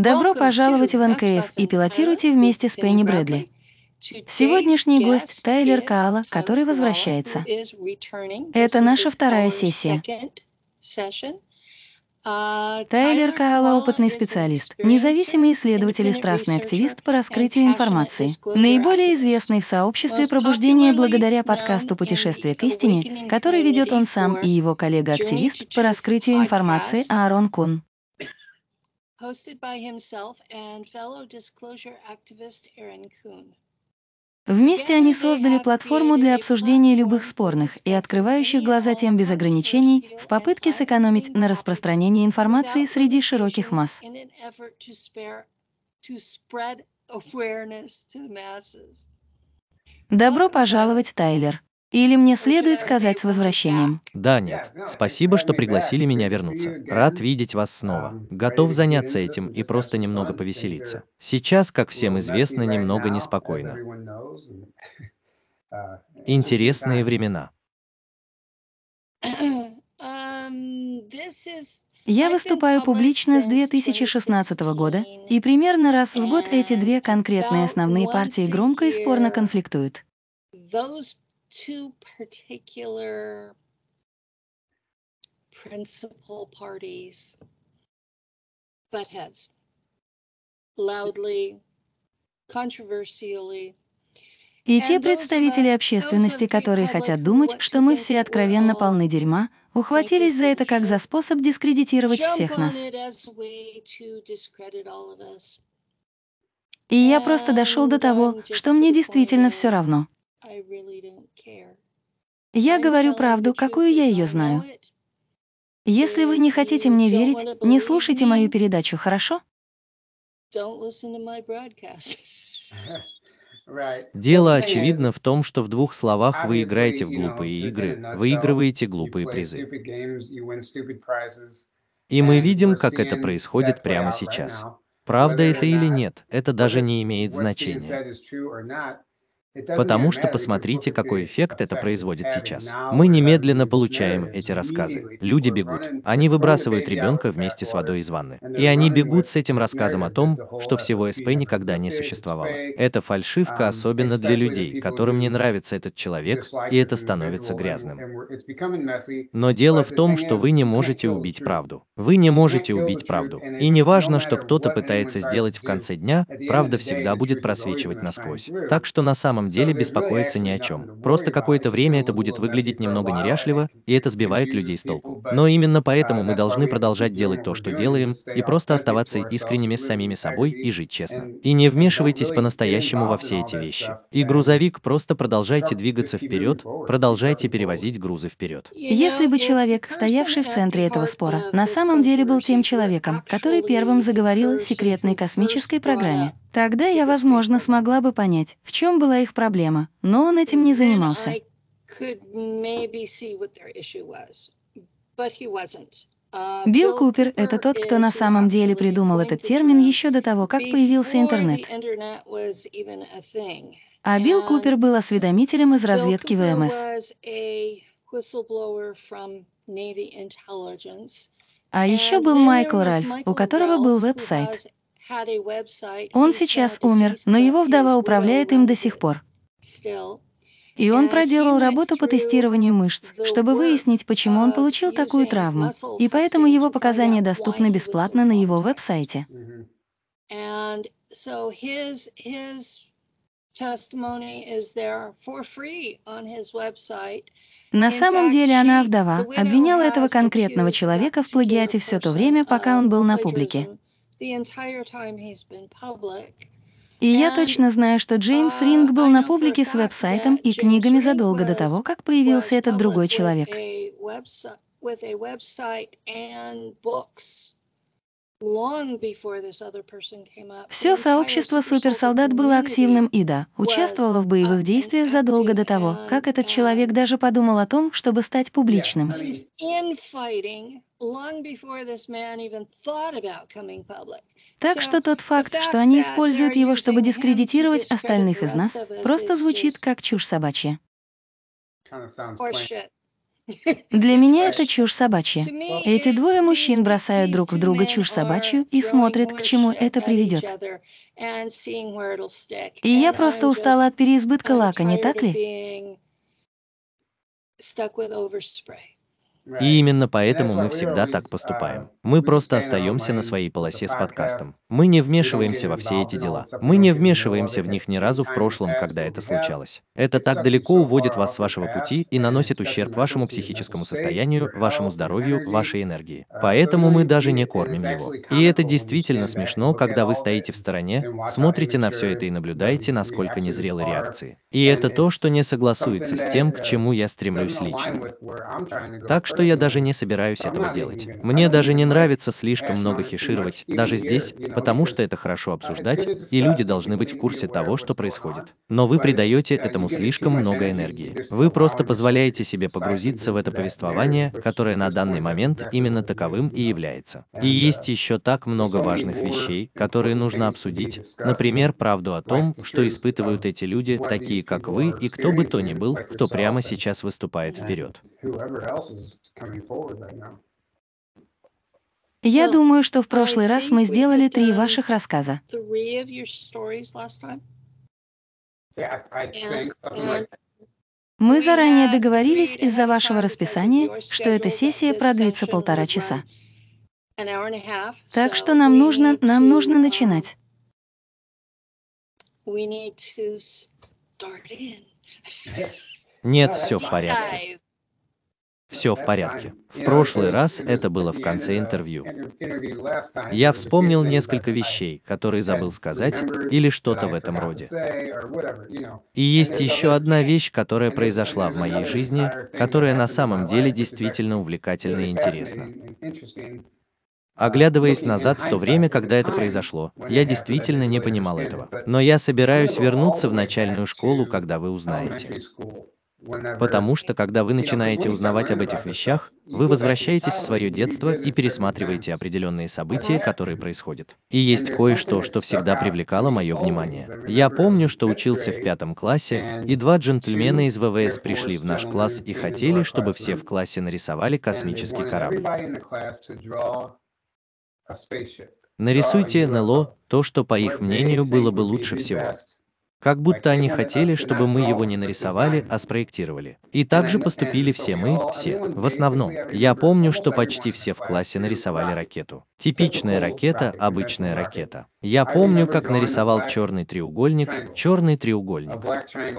Добро пожаловать в НКФ и пилотируйте вместе с Пенни Брэдли. Сегодняшний гость — Тайлер Каала, который возвращается. Это наша вторая сессия. Тайлер Каала — опытный специалист, независимый исследователь и страстный активист по раскрытию информации, наиболее известный в сообществе пробуждения благодаря подкасту «Путешествие к истине», который ведет он сам и его коллега-активист по раскрытию информации Аарон Кун. Вместе они создали платформу для обсуждения любых спорных и открывающих глаза тем без ограничений в попытке сэкономить на распространении информации среди широких масс. Добро пожаловать, Тайлер. Или мне следует сказать с возвращением? Да, нет. Спасибо, что пригласили меня вернуться. Рад видеть вас снова. Готов заняться этим и просто немного повеселиться. Сейчас, как всем известно, немного неспокойно. Интересные времена. Я выступаю публично с 2016 года, и примерно раз в год эти две конкретные основные партии громко и спорно конфликтуют two particular principal parties butt heads loudly, controversially. И те представители общественности, которые хотят думать, что мы все откровенно полны дерьма, ухватились за это как за способ дискредитировать всех нас. И я просто дошел до того, что мне действительно все равно. Я говорю правду, какую я ее знаю. Если вы не хотите мне верить, не слушайте мою передачу, хорошо? Дело очевидно в том, что в двух словах вы играете в глупые игры, выигрываете глупые призы. И мы видим, как это происходит прямо сейчас. Правда это или нет, это даже не имеет значения. Потому что посмотрите, какой эффект это производит сейчас. Мы немедленно получаем эти рассказы. Люди бегут. Они выбрасывают ребенка вместе с водой из ванны. И они бегут с этим рассказом о том, что всего СП никогда не существовало. Это фальшивка, особенно для людей, которым не нравится этот человек, и это становится грязным. Но дело в том, что вы не можете убить правду. Вы не можете убить правду. И не важно, что кто-то пытается сделать в конце дня, правда всегда будет просвечивать насквозь. Так что на самом самом деле беспокоиться ни о чем. Просто какое-то время это будет выглядеть немного неряшливо, и это сбивает людей с толку. Но именно поэтому мы должны продолжать делать то, что делаем, и просто оставаться искренними с самими собой и жить честно. И не вмешивайтесь по-настоящему во все эти вещи. И грузовик просто продолжайте двигаться вперед, продолжайте перевозить грузы вперед. Если бы человек, стоявший в центре этого спора, на самом деле был тем человеком, который первым заговорил о секретной космической программе, Тогда я, возможно, смогла бы понять, в чем была их проблема, но он этим не занимался. Билл Купер — это тот, кто на самом деле придумал этот термин еще до того, как появился интернет. А Билл Купер был осведомителем из разведки ВМС. А еще был Майкл Ральф, у которого был веб-сайт. Он сейчас умер, но его вдова управляет им до сих пор. И он проделал работу по тестированию мышц, чтобы выяснить, почему он получил такую травму. И поэтому его показания доступны бесплатно на его веб-сайте. На самом деле она вдова, обвиняла этого конкретного человека в плагиате все то время, пока он был на публике. И я точно знаю, что Джеймс uh, Ринг был на публике с веб-сайтом и книгами задолго до того, как появился этот другой человек. Все сообщество суперсолдат было активным и, да, участвовало в боевых действиях задолго до того, как этот человек даже подумал о том, чтобы стать публичным. Так что тот факт, что они используют его, чтобы дискредитировать остальных из нас, просто звучит как чушь собачья. Для меня это чушь собачья. Эти двое мужчин бросают друг в друга чушь собачью и смотрят, к чему это приведет. И я просто устала от переизбытка лака, не так ли? И именно поэтому мы всегда так поступаем. Мы просто остаемся на своей полосе с подкастом. Мы не вмешиваемся во все эти дела. Мы не вмешиваемся в них ни разу в прошлом, когда это случалось. Это так далеко уводит вас с вашего пути и наносит ущерб вашему психическому состоянию, вашему здоровью, вашей энергии. Поэтому мы даже не кормим его. И это действительно смешно, когда вы стоите в стороне, смотрите на все это и наблюдаете, насколько незрелы реакции. И это то, что не согласуется с тем, к чему я стремлюсь лично. Так что я даже не собираюсь этого делать. Мне даже не нравится слишком много хешировать, даже здесь, потому что это хорошо обсуждать, и люди должны быть в курсе того, что происходит. Но вы придаете этому слишком много энергии. Вы просто позволяете себе погрузиться в это повествование, которое на данный момент именно таковым и является. И есть еще так много важных вещей, которые нужно обсудить, например, правду о том, что испытывают эти люди, такие как вы и кто бы то ни был, кто прямо сейчас выступает вперед. Я думаю, что в прошлый раз мы сделали три ваших рассказа. Мы заранее договорились из-за вашего расписания, что эта сессия продлится полтора часа. Так что нам нужно, нам нужно начинать. Нет, все в порядке. Все в порядке. В прошлый раз это было в конце интервью. Я вспомнил несколько вещей, которые забыл сказать, или что-то в этом роде. И есть еще одна вещь, которая произошла в моей жизни, которая на самом деле действительно увлекательна и интересна. Оглядываясь назад в то время, когда это произошло, я действительно не понимал этого. Но я собираюсь вернуться в начальную школу, когда вы узнаете. Потому что, когда вы начинаете узнавать об этих вещах, вы возвращаетесь в свое детство и пересматриваете определенные события, которые происходят. И есть кое-что, что всегда привлекало мое внимание. Я помню, что учился в пятом классе, и два джентльмена из ВВС пришли в наш класс и хотели, чтобы все в классе нарисовали космический корабль. Нарисуйте НЛО то, что, по их мнению, было бы лучше всего. Как будто они хотели, чтобы мы его не нарисовали, а спроектировали. И также поступили все мы, все. В основном. Я помню, что почти все в классе нарисовали ракету. Типичная ракета, обычная ракета. Я помню, как нарисовал черный треугольник, черный треугольник.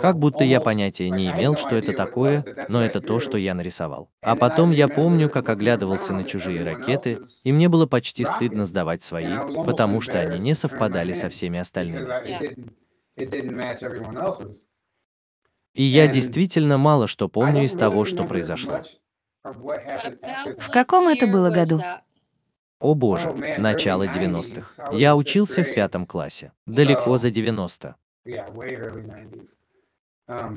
Как будто я понятия не имел, что это такое, но это то, что я нарисовал. А потом я помню, как оглядывался на чужие ракеты, и мне было почти стыдно сдавать свои, потому что они не совпадали со всеми остальными. И я действительно мало что помню из того, что произошло. В каком это было году? О боже, начало 90-х. Я учился в пятом классе. Далеко за 90.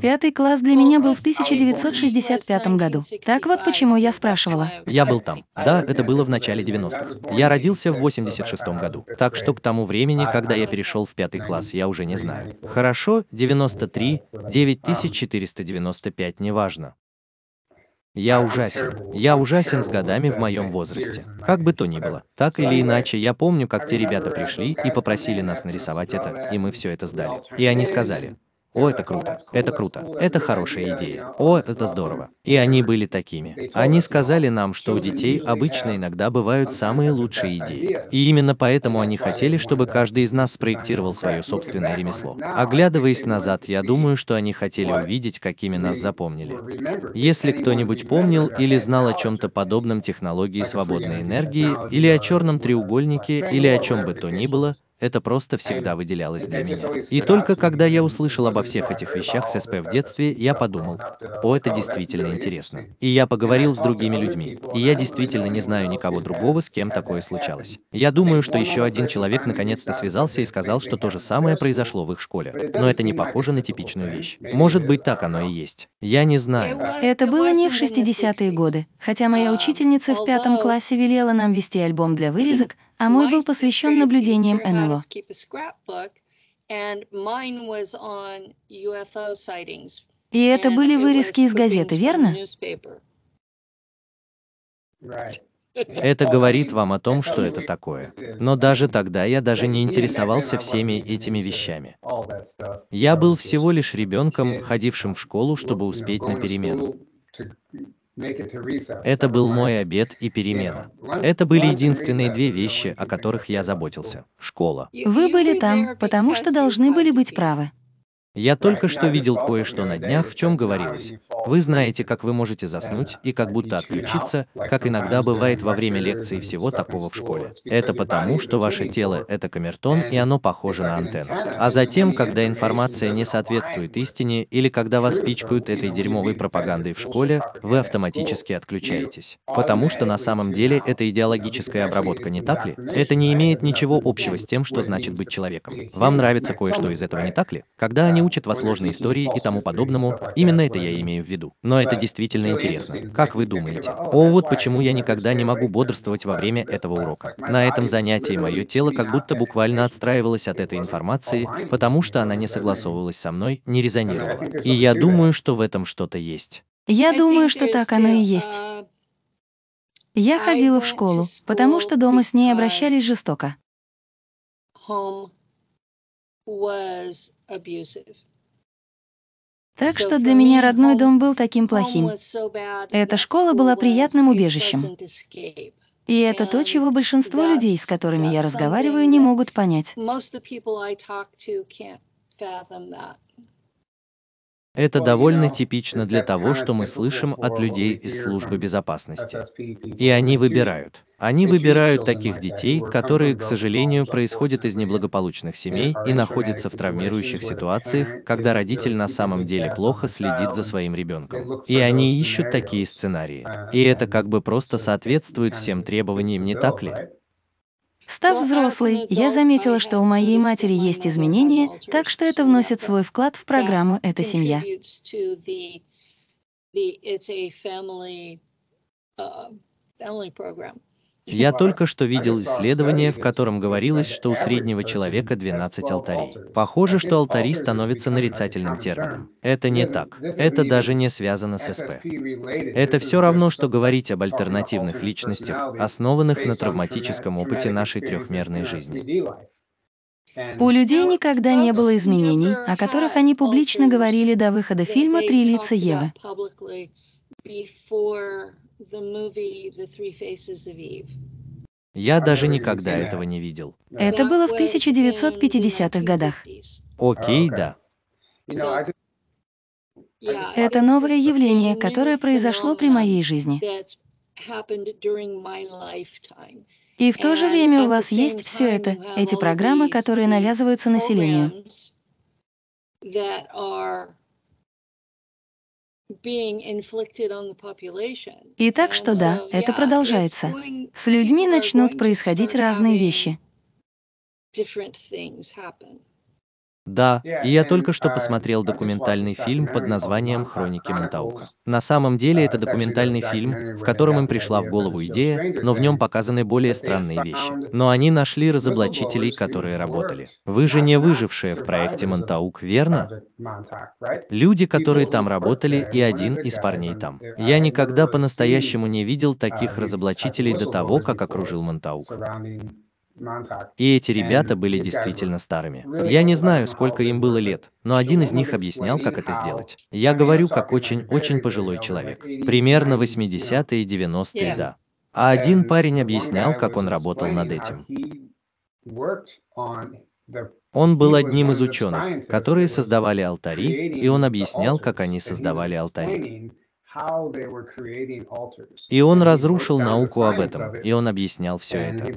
Пятый класс для меня был в 1965 году. Так вот почему я спрашивала. Я был там. Да, это было в начале 90-х. Я родился в 86 году. Так что к тому времени, когда я перешел в пятый класс, я уже не знаю. Хорошо, 93, 9495, неважно. Я ужасен. Я ужасен с годами в моем возрасте. Как бы то ни было. Так или иначе, я помню, как те ребята пришли и попросили нас нарисовать это, и мы все это сдали. И они сказали, о, это круто, это круто, это хорошая идея. О, это здорово. И они были такими. Они сказали нам, что у детей обычно иногда бывают самые лучшие идеи. И именно поэтому они хотели, чтобы каждый из нас спроектировал свое собственное ремесло. Оглядываясь назад, я думаю, что они хотели увидеть, какими нас запомнили. Если кто-нибудь помнил или знал о чем-то подобном технологии свободной энергии, или о черном треугольнике, или о чем бы то ни было, это просто всегда выделялось для меня. И только когда я услышал обо всех этих вещах с СП в детстве, я подумал, о, это действительно интересно. И я поговорил с другими людьми. И я действительно не знаю никого другого, с кем такое случалось. Я думаю, что еще один человек наконец-то связался и сказал, что то же самое произошло в их школе. Но это не похоже на типичную вещь. Может быть, так оно и есть. Я не знаю. Это было не в 60-е годы. Хотя моя учительница в пятом классе велела нам вести альбом для вырезок, а мой был посвящен наблюдениям НЛО. И это были вырезки из газеты, верно? Это говорит вам о том, что это такое. Но даже тогда я даже не интересовался всеми этими вещами. Я был всего лишь ребенком, ходившим в школу, чтобы успеть на перемену. Это был мой обед и перемена. Это были единственные две вещи, о которых я заботился. Школа. Вы были там, потому что должны были быть правы. Я только что видел кое-что на днях, в чем говорилось. Вы знаете, как вы можете заснуть и как будто отключиться, как иногда бывает во время лекции всего такого в школе. Это потому, что ваше тело — это камертон, и оно похоже на антенну. А затем, когда информация не соответствует истине или когда вас пичкают этой дерьмовой пропагандой в школе, вы автоматически отключаетесь. Потому что на самом деле это идеологическая обработка, не так ли? Это не имеет ничего общего с тем, что значит быть человеком. Вам нравится кое-что из этого, не так ли? Когда они учат вас ложной истории и тому подобному, именно это я имею в виду. Но это действительно интересно. Как вы думаете? О, вот почему я никогда не могу бодрствовать во время этого урока. На этом занятии мое тело как будто буквально отстраивалось от этой информации, потому что она не согласовывалась со мной, не резонировала. И я думаю, что в этом что-то есть. Я думаю, что так оно и есть. Я ходила в школу, потому что дома с ней обращались жестоко. Так что для меня родной дом был таким плохим. Эта школа была приятным убежищем. И это то, чего большинство людей, с которыми я разговариваю, не могут понять. Это довольно типично для того, что мы слышим от людей из службы безопасности. И они выбирают. Они выбирают таких детей, которые, к сожалению, происходят из неблагополучных семей и находятся в травмирующих ситуациях, когда родитель на самом деле плохо следит за своим ребенком. И они ищут такие сценарии. И это как бы просто соответствует всем требованиям, не так ли? Став взрослой, я заметила, что у моей матери есть изменения, так что это вносит свой вклад в программу «Эта семья». Я только что видел исследование, в котором говорилось, что у среднего человека 12 алтарей. Похоже, что алтари становятся нарицательным термином. Это не так. Это даже не связано с СП. Это все равно, что говорить об альтернативных личностях, основанных на травматическом опыте нашей трехмерной жизни. У людей никогда не было изменений, о которых они публично говорили до выхода фильма «Три лица Евы». Я даже никогда этого не видел. Это было в 1950-х годах. Окей, да. Это новое явление, которое произошло при моей жизни. И в то же время у вас есть все это, эти программы, которые навязываются населению. И так что да, это продолжается. С людьми начнут происходить разные вещи. Да, и я только что посмотрел документальный фильм под названием «Хроники Монтаука». На самом деле это документальный фильм, в котором им пришла в голову идея, но в нем показаны более странные вещи. Но они нашли разоблачителей, которые работали. Вы же не выжившие в проекте Монтаук, верно? Люди, которые там работали, и один из парней там. Я никогда по-настоящему не видел таких разоблачителей до того, как окружил Монтаук. И эти ребята были действительно старыми. Я не знаю, сколько им было лет, но один из них объяснял, как это сделать. Я говорю, как очень-очень пожилой человек. Примерно 80-е и 90-е, да. А один парень объяснял, как он работал над этим. Он был одним из ученых, которые создавали алтари, и он объяснял, как они создавали алтари. И он разрушил науку об этом, и он объяснял все это.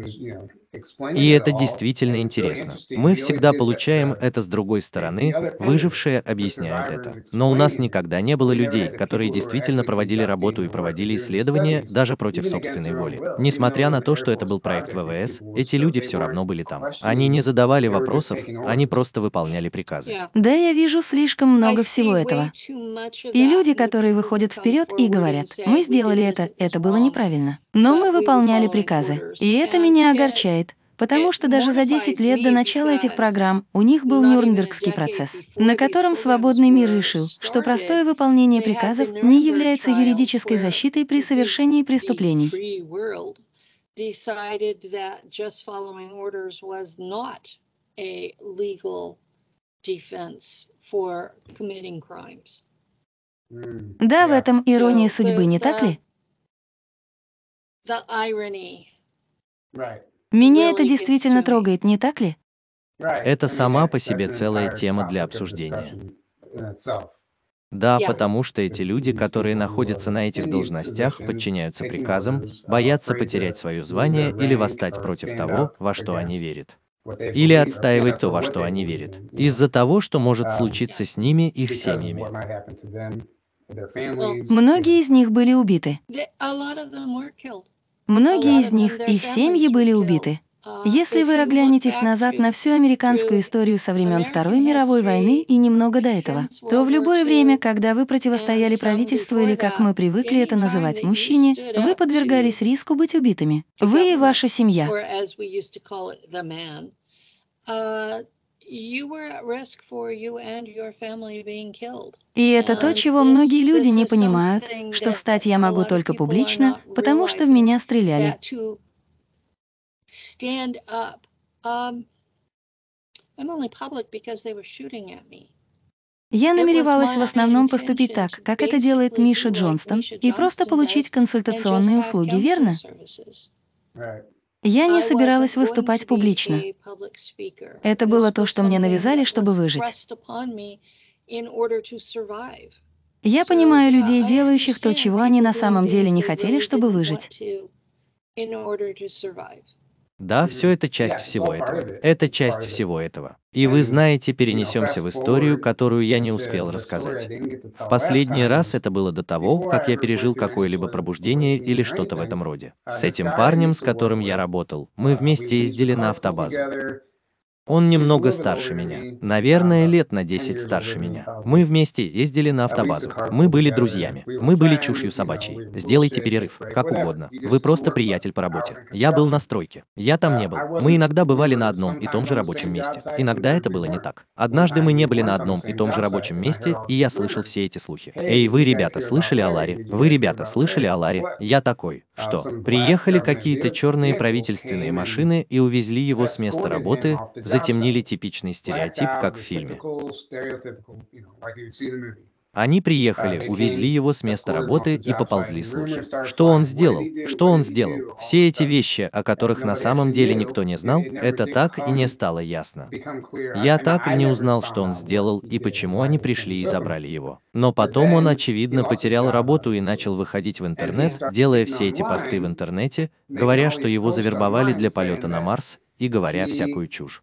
И это действительно интересно. Мы всегда получаем это с другой стороны, выжившие объясняют это. Но у нас никогда не было людей, которые действительно проводили работу и проводили исследования даже против собственной воли. Несмотря на то, что это был проект ВВС, эти люди все равно были там. Они не задавали вопросов, они просто выполняли приказы. Да, я вижу слишком много всего этого. И люди, которые выходят вперед и говорят, мы сделали это, это было неправильно. Но мы выполняли приказы. И это меня огорчает, Потому что даже за 10 лет до начала этих программ у них был Нюрнбергский процесс, на котором свободный мир решил, что простое выполнение приказов не является юридической защитой при совершении преступлений. Да, в этом ирония судьбы, не так ли? Меня это действительно трогает, не так ли? Это сама по себе целая тема для обсуждения. Да, потому что эти люди, которые находятся на этих должностях, подчиняются приказам, боятся потерять свое звание или восстать против того, во что они верят. Или отстаивать то, во что они верят, из-за того, что может случиться с ними, их семьями. Многие из них были убиты. Многие из них, их семьи были убиты. Если вы оглянетесь назад на всю американскую историю со времен Второй мировой войны и немного до этого, то в любое время, когда вы противостояли правительству или, как мы привыкли это называть, мужчине, вы подвергались риску быть убитыми. Вы и ваша семья. И это то, чего многие люди не понимают, что встать я могу только публично, потому что в меня стреляли. Um, я намеревалась в основном поступить так, как это делает Миша Джонстон, и просто получить консультационные услуги, верно? Я не собиралась выступать публично. Это было то, что мне навязали, чтобы выжить. Я понимаю людей, делающих то, чего они на самом деле не хотели, чтобы выжить. Да, все это часть всего этого. Это часть всего этого. И вы знаете, перенесемся в историю, которую я не успел рассказать. В последний раз это было до того, как я пережил какое-либо пробуждение или что-то в этом роде. С этим парнем, с которым я работал, мы вместе ездили на автобазу. Он немного старше меня. Наверное, лет на 10 старше меня. Мы вместе ездили на автобазу. Мы были друзьями. Мы были чушью собачьей. Сделайте перерыв. Как угодно. Вы просто приятель по работе. Я был на стройке. Я там не был. Мы иногда бывали на одном и том же рабочем месте. Иногда это было не так. Однажды мы не были на одном и том же рабочем месте, и я слышал все эти слухи. Эй, вы, ребята, слышали о Ларе? Вы, ребята, слышали о Ларе? Я такой. Что? Приехали какие-то черные правительственные машины и увезли его с места работы, затемнили типичный стереотип, как в фильме. Они приехали, увезли его с места работы и поползли слухи. Что он сделал? Что он сделал? Все эти вещи, о которых на самом деле никто не знал, это так и не стало ясно. Я так и не узнал, что он сделал и почему они пришли и забрали его. Но потом он, очевидно, потерял работу и начал выходить в интернет, делая все эти посты в интернете, говоря, что его завербовали для полета на Марс и говоря всякую чушь.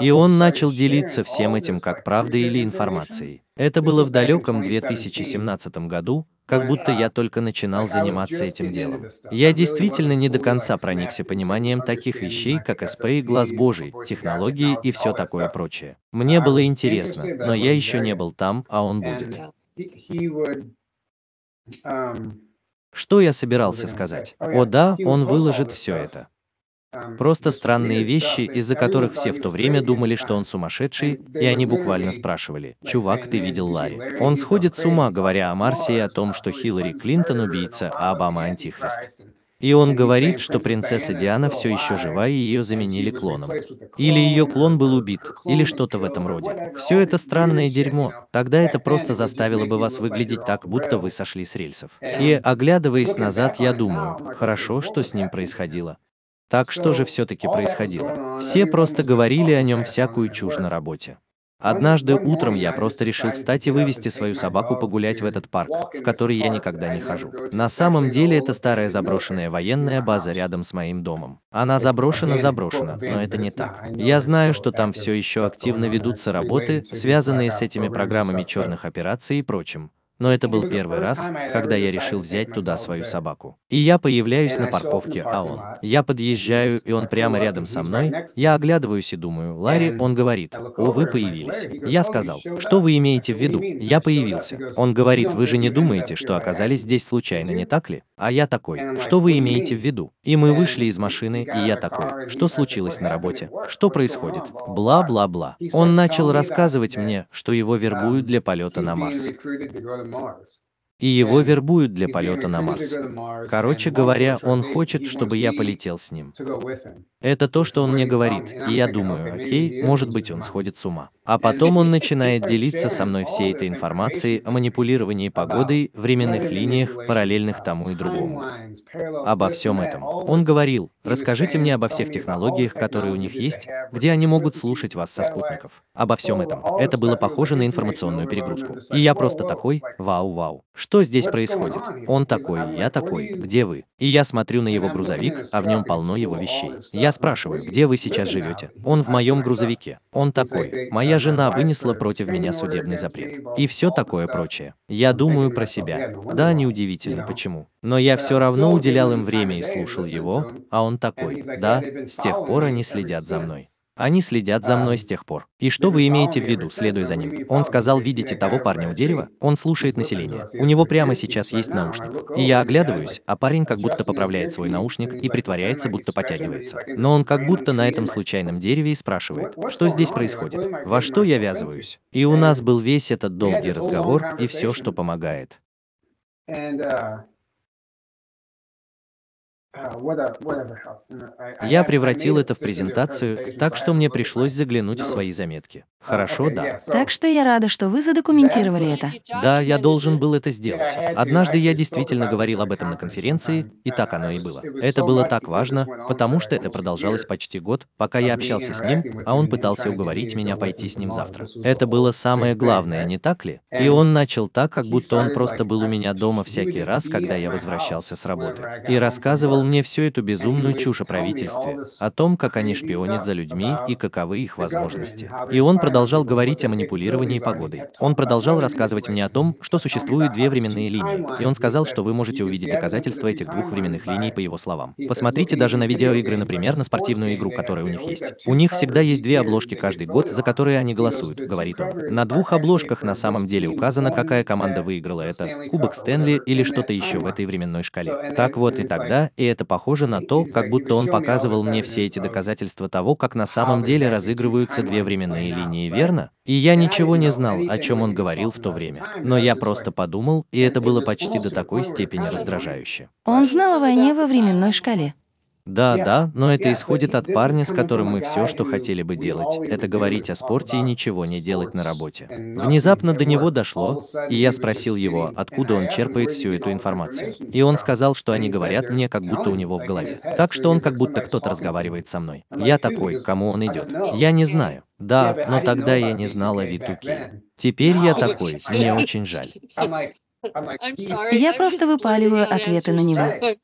И он начал делиться всем этим как правдой или информацией. Это было в далеком 2017 году, как будто я только начинал заниматься этим делом. Я действительно не до конца проникся пониманием таких вещей, как СП и глаз Божий, технологии и все такое прочее. Мне было интересно, но я еще не был там, а он будет. Что я собирался сказать? О да, он выложит все это. Просто странные вещи, из-за которых все в то время думали, что он сумасшедший, и они буквально спрашивали, «Чувак, ты видел Ларри?» Он сходит с ума, говоря о Марсе и о том, что Хиллари Клинтон убийца, а Обама антихрист. И он говорит, что принцесса Диана все еще жива и ее заменили клоном. Или ее клон был убит, или что-то в этом роде. Все это странное дерьмо. Тогда это просто заставило бы вас выглядеть так, будто вы сошли с рельсов. И, оглядываясь назад, я думаю, хорошо, что с ним происходило. Так что же все-таки происходило? Все просто говорили о нем всякую чушь на работе. Однажды утром я просто решил встать и вывести свою собаку погулять в этот парк, в который я никогда не хожу. На самом деле это старая заброшенная военная база рядом с моим домом. Она заброшена-заброшена, но это не так. Я знаю, что там все еще активно ведутся работы, связанные с этими программами черных операций и прочим. Но это был первый раз, когда я решил взять туда свою собаку. И я появляюсь на парковке, а он. Я подъезжаю, и он прямо рядом со мной. Я оглядываюсь и думаю, Ларри, он говорит, о, вы появились. Я сказал, что вы имеете в виду? Я появился. Он говорит, вы же не думаете, что оказались здесь случайно, не так ли? А я такой, что вы имеете в виду? И мы вышли из машины, и я такой, что случилось на работе? Что происходит? Бла-бла-бла. Он начал рассказывать мне, что его вербуют для полета на Марс и его вербуют для полета на Марс. Короче говоря, он хочет, чтобы я полетел с ним. Это то, что он мне говорит, и я думаю, окей, может быть, он сходит с ума. А потом он начинает делиться со мной всей этой информацией о манипулировании погодой, временных линиях, параллельных тому и другому. Обо всем этом. Он говорил, расскажите мне обо всех технологиях, которые у них есть, где они могут слушать вас со спутников. Обо всем этом. Это было похоже на информационную перегрузку. И я просто такой, вау-вау. Что здесь происходит? Он такой, я такой, где вы? И я смотрю на его грузовик, а в нем полно его вещей. Я спрашиваю, где вы сейчас живете? Он в моем грузовике. Он такой, моя жена вынесла против меня судебный запрет. И все такое прочее. Я думаю про себя. Да, неудивительно, почему. Но я все равно уделял им время и слушал его, а он такой, да, с тех пор они следят за мной. Они следят за мной с тех пор. И что вы имеете в виду, следуя за ним? Он сказал, видите того парня у дерева? Он слушает население. У него прямо сейчас есть наушник. И я оглядываюсь, а парень как будто поправляет свой наушник и притворяется, будто потягивается. Но он как будто на этом случайном дереве и спрашивает, что здесь происходит, во что я вязываюсь. И у нас был весь этот долгий разговор и все, что помогает. Я превратил это в презентацию, так что мне пришлось заглянуть в свои заметки. Хорошо, да. Так что я рада, что вы задокументировали это. Да, я должен был это сделать. Однажды я действительно говорил об этом на конференции, и так оно и было. Это было так важно, потому что это продолжалось почти год, пока я общался с ним, а он пытался уговорить меня пойти с ним завтра. Это было самое главное, не так ли? И он начал так, как будто он просто был у меня дома всякий раз, когда я возвращался с работы. И рассказывал мне всю эту безумную чушь о правительстве, о том, как они шпионят за людьми и каковы их возможности. И он продолжал говорить о манипулировании погодой. Он продолжал рассказывать мне о том, что существуют две временные линии, и он сказал, что вы можете увидеть доказательства этих двух временных линий по его словам. Посмотрите даже на видеоигры, например, на спортивную игру, которая у них есть. У них всегда есть две обложки каждый год, за которые они голосуют, говорит он. На двух обложках на самом деле указано, какая команда выиграла это, Кубок Стэнли или что-то еще в этой временной шкале. Так вот и тогда, и это похоже на то, как будто он показывал мне все эти доказательства того, как на самом деле разыгрываются две временные линии верно? И я ничего не знал, о чем он говорил в то время. Но я просто подумал, и это было почти до такой степени раздражающе. Он знал о войне во временной шкале. Да, да, но это исходит от парня, с которым мы все, что хотели бы делать, это говорить о спорте и ничего не делать на работе. Внезапно до него дошло, и я спросил его, откуда он черпает всю эту информацию. И он сказал, что они говорят мне, как будто у него в голове. Так что он как будто кто-то разговаривает со мной. Я такой, кому он идет. Я не знаю. Да, но тогда я не знал о Витуке. Теперь я такой, мне очень жаль. Я просто выпаливаю ответы на него.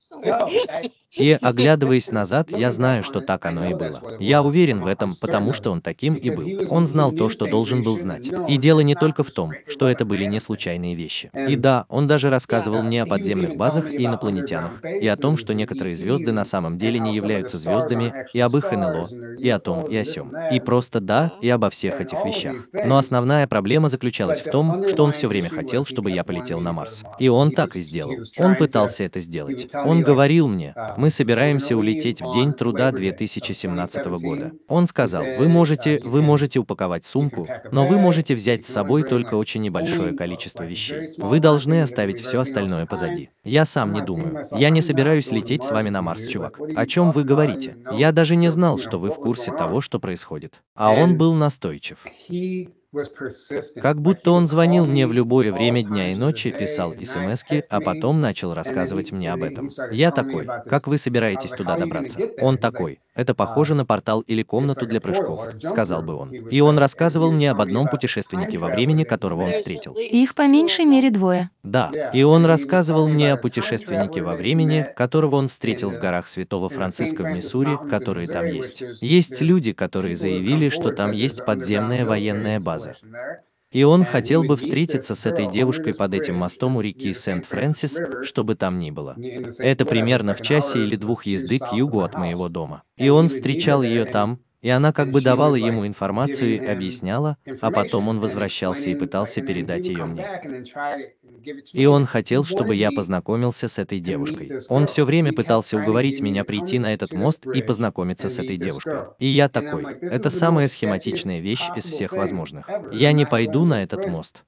И, оглядываясь назад, я знаю, что так оно и было. Я уверен в этом, потому что он таким и был. Он знал то, что должен был знать. И дело не только в том, что это были не случайные вещи. И да, он даже рассказывал мне о подземных базах и инопланетянах, и о том, что некоторые звезды на самом деле не являются звездами, и об их НЛО, и о том, и о сём. И просто да, и обо всех этих вещах. Но основная проблема заключалась в том, что он все время хотел, чтобы я полетел на Марс. И он так и сделал. Он пытался это сделать. Он говорил мне, мы собираемся улететь в День труда 2017 года. Он сказал, вы можете, вы можете упаковать сумку, но вы можете взять с собой только очень небольшое количество вещей. Вы должны оставить все остальное позади. Я сам не думаю. Я не собираюсь лететь с вами на Марс, чувак. О чем вы говорите? Я даже не знал, что вы в курсе того, что происходит. А он был настойчив. Как будто он звонил мне в любое время дня и ночи, писал смс а потом начал рассказывать мне об этом. Я такой, как вы собираетесь туда добраться? Он такой, это похоже на портал или комнату для прыжков, сказал бы он. И он рассказывал мне об одном путешественнике во времени, которого он встретил. Их по меньшей мере двое. Да, и он рассказывал мне о путешественнике во времени, которого он встретил в горах Святого Франциска в Миссури, которые там есть. Есть люди, которые заявили, что там есть подземная военная база. И он хотел бы встретиться с этой девушкой под этим мостом у реки Сент-Фрэнсис, чтобы там ни было. Это примерно в часе или двух езды к югу от моего дома. И он встречал ее там, и она как бы давала ему информацию и объясняла, а потом он возвращался и пытался передать ее мне. И он хотел, чтобы я познакомился с этой девушкой. Он все время пытался уговорить меня прийти на этот мост и познакомиться с этой девушкой. И я такой, это самая схематичная вещь из всех возможных. Я не пойду на этот мост.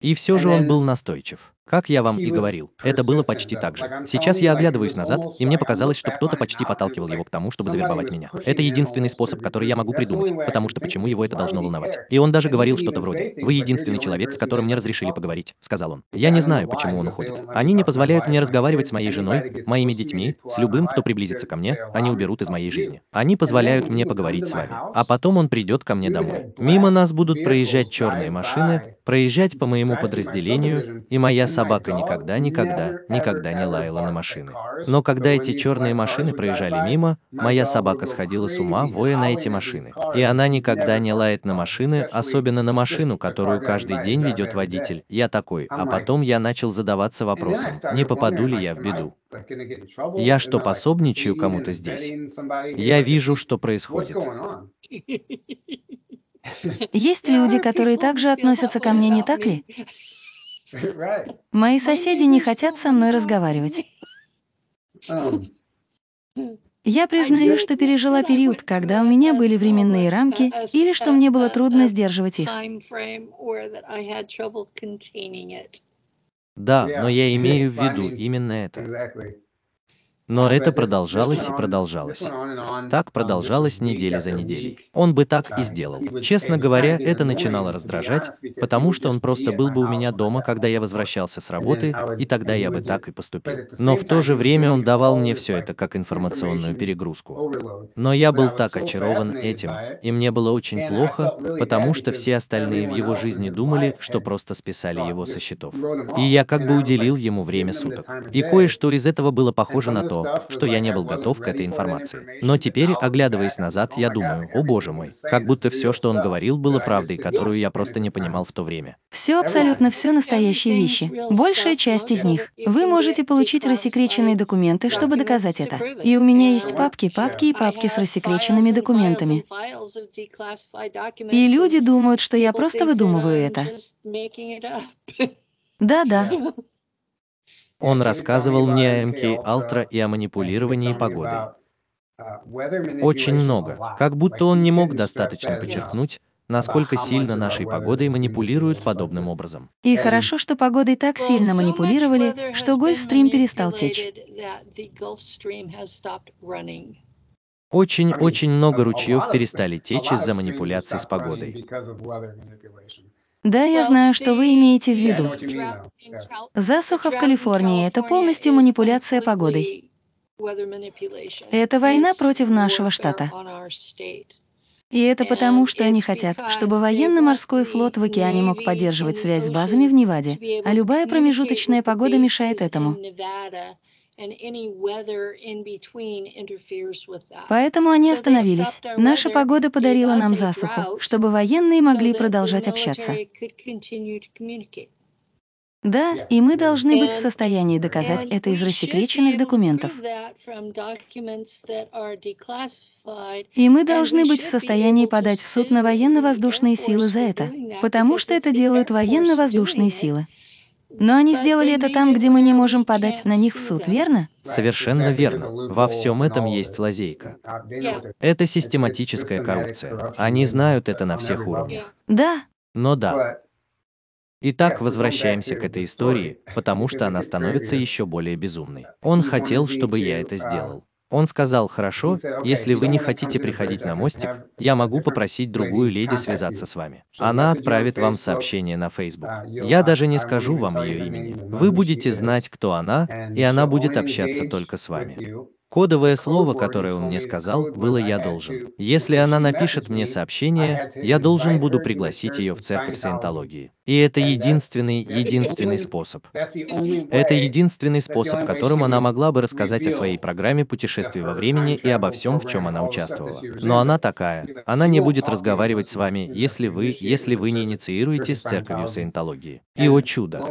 И все же он был настойчив. Как я вам и говорил, это было почти так же. Сейчас я оглядываюсь назад, и мне показалось, что кто-то почти подталкивал его к тому, чтобы завербовать меня. Это единственный способ, который я могу придумать, потому что почему его это должно волновать. И он даже говорил что-то вроде «Вы единственный человек, с которым мне разрешили поговорить», — сказал он. Я не знаю, почему он уходит. Они не позволяют мне разговаривать с моей женой, моими детьми, с любым, кто приблизится ко мне, они уберут из моей жизни. Они позволяют мне поговорить с вами. А потом он придет ко мне домой. Мимо нас будут проезжать черные машины, проезжать по моему подразделению, и моя собака никогда, никогда, никогда не лаяла на машины. Но когда эти черные машины проезжали мимо, моя собака сходила с ума, воя на эти машины. И она никогда не лает на машины, особенно на машину, которую каждый день ведет водитель. Я такой, а потом я начал задаваться вопросом, не попаду ли я в беду. Я что, пособничаю кому-то здесь? Я вижу, что происходит. Есть люди, которые также относятся ко мне, не так ли? Мои соседи не хотят со мной разговаривать. Um, Я признаю, что пережила период, когда у меня были временные рамки или что мне было трудно сдерживать их. Да, но я имею в виду именно это. Но это продолжалось и продолжалось. Так продолжалось неделя за неделей. Он бы так и сделал. Честно говоря, это начинало раздражать, потому что он просто был бы у меня дома, когда я возвращался с работы, и тогда я бы так и поступил. Но в то же время он давал мне все это как информационную перегрузку. Но я был так очарован этим, и мне было очень плохо, потому что все остальные в его жизни думали, что просто списали его со счетов. И я как бы уделил ему время суток. И кое-что из этого было похоже на то, что я не был готов к этой информации. Но теперь, оглядываясь назад, я думаю, о боже мой, как будто все, что он говорил, было правдой, которую я просто не понимал в то время. Все абсолютно все настоящие вещи. Большая часть из них. Вы можете получить рассекреченные документы, чтобы доказать это. И у меня есть папки, папки и папки с рассекреченными документами. И люди думают, что я просто выдумываю это. Да-да. Он рассказывал мне о МК Алтра и о манипулировании погодой. Очень много. Как будто он не мог достаточно подчеркнуть, насколько сильно нашей погодой манипулируют подобным образом. И хорошо, что погодой так сильно манипулировали, что Гольфстрим перестал течь. Очень-очень много ручьев перестали течь из-за манипуляций с погодой. Да, я знаю, что вы имеете в виду. Засуха в Калифорнии — это полностью манипуляция погодой. Это война против нашего штата. И это потому, что они хотят, чтобы военно-морской флот в океане мог поддерживать связь с базами в Неваде, а любая промежуточная погода мешает этому. Поэтому они остановились. Наша погода подарила нам засуху, чтобы военные могли продолжать общаться. Да, и мы должны быть в состоянии доказать это из рассекреченных документов. И мы должны быть в состоянии подать в суд на военно-воздушные силы за это, потому что это делают военно-воздушные силы. Но они сделали это там, где мы не можем подать на них в суд, верно? Совершенно верно. Во всем этом есть лазейка. Это систематическая коррупция. Они знают это на всех уровнях. Да. Но да. Итак, возвращаемся к этой истории, потому что она становится еще более безумной. Он хотел, чтобы я это сделал. Он сказал, хорошо, если вы не хотите приходить на мостик, я могу попросить другую леди связаться с вами. Она отправит вам сообщение на Facebook. Я даже не скажу вам ее имени. Вы будете знать, кто она, и она будет общаться только с вами. Кодовое слово, которое он мне сказал, было «я должен». Если она напишет мне сообщение, я должен буду пригласить ее в церковь саентологии. И это единственный, единственный способ. Это единственный способ, которым она могла бы рассказать о своей программе путешествий во времени и обо всем, в чем она участвовала. Но она такая. Она не будет разговаривать с вами, если вы, если вы не инициируете с церковью саентологии. И о чудо!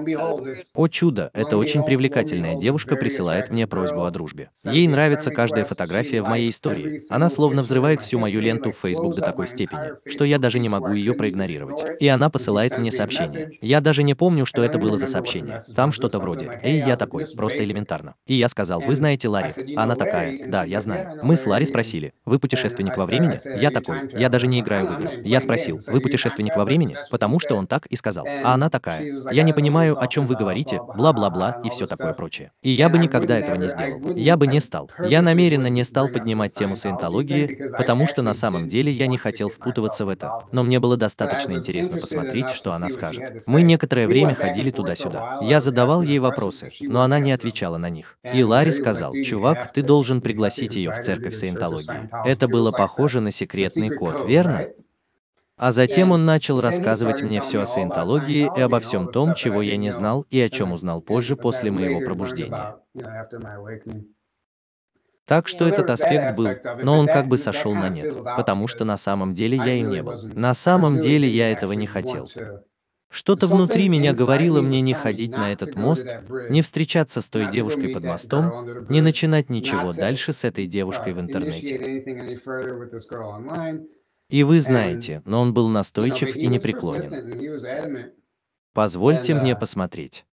О чудо! Эта очень привлекательная девушка присылает мне просьбу о дружбе. Ей нравится каждая фотография в моей истории. Она словно взрывает всю мою ленту в Facebook до такой степени, что я даже не могу ее проигнорировать. И она посылает мне сообщение. Я даже не помню, что это было за сообщение. Там что-то вроде «Эй, я такой», просто элементарно. И я сказал, вы знаете Ларри? Она такая, да, я знаю. Мы с Ларри спросили, вы путешественник во времени? Я такой, я даже не играю в игры. Я спросил, вы путешественник во времени? Потому что он так и сказал. А она такая, я не понимаю, о чем вы говорите, бла-бла-бла и все такое прочее. И я бы никогда этого не сделал. Я бы не стал. Я намеренно не стал поднимать тему саентологии, потому что на самом деле я не хотел впутываться в это. Но мне было достаточно интересно посмотреть, что она скажет. Мы некоторое время ходили туда-сюда. Я задавал ей вопросы, но она не отвечала на них. И Ларри сказал, чувак, ты должен пригласить ее в церковь саентологии. Это было похоже на секретный код, верно? А затем он начал рассказывать мне все о саентологии и обо всем том, чего я не знал и о чем узнал позже после моего пробуждения. Так что этот аспект был, но он как бы сошел на нет, потому что на самом деле я им не был. На самом деле я этого не хотел. Что-то внутри меня говорило мне не ходить на этот мост, не встречаться с той девушкой под мостом, не начинать ничего дальше с этой девушкой в интернете. И вы знаете, но он был настойчив и непреклонен. Позвольте мне посмотреть.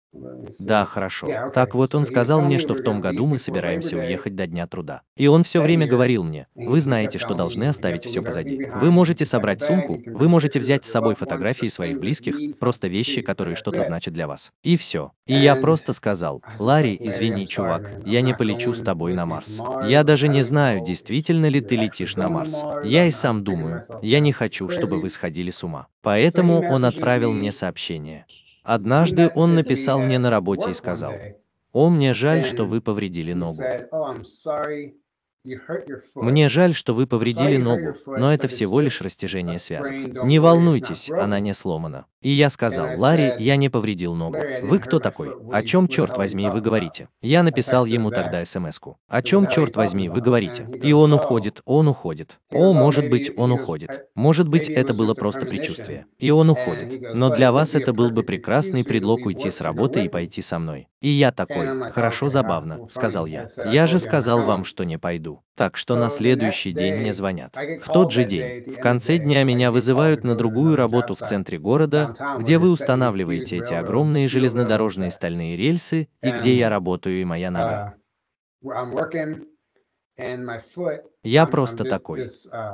Да, хорошо. Так вот, он сказал мне, что в том году мы собираемся уехать до Дня труда. И он все время говорил мне, вы знаете, что должны оставить все позади. Вы можете собрать сумку, вы можете взять с собой фотографии своих близких, просто вещи, которые что-то значат для вас. И все. И я просто сказал, Ларри, извини, чувак, я не полечу с тобой на Марс. Я даже не знаю, действительно ли ты летишь на Марс. Я и сам думаю, я не хочу, чтобы вы сходили с ума. Поэтому он отправил мне сообщение. Однажды он написал мне на работе и сказал, «О, мне жаль, что вы повредили ногу. Мне жаль, что вы повредили ногу, но это всего лишь растяжение связок. Не волнуйтесь, она не сломана. И я сказал, Ларри, я не повредил ногу. Вы кто такой? О чем, черт возьми, вы говорите? Я написал ему тогда смс-ку. О чем, черт возьми, вы говорите? И он уходит, он уходит. О, может быть, он уходит. Может быть, это было просто предчувствие. И он уходит. Но для вас это был бы прекрасный предлог уйти с работы и пойти со мной. И я такой, хорошо, забавно, сказал я. Я же сказал вам, что не пойду. Так что на следующий день мне звонят. В тот же день, в конце дня меня вызывают на другую работу в центре города, где вы устанавливаете эти огромные железнодорожные стальные рельсы, и где я работаю и моя нога. Я просто такой.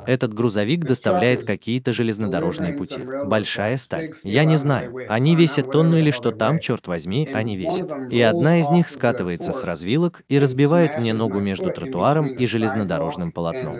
Этот грузовик доставляет какие-то железнодорожные пути. Большая сталь. Я не знаю, они весят тонну или что там, черт возьми, они весят. И одна из них скатывается с развилок и разбивает мне ногу между тротуаром и железнодорожным полотном.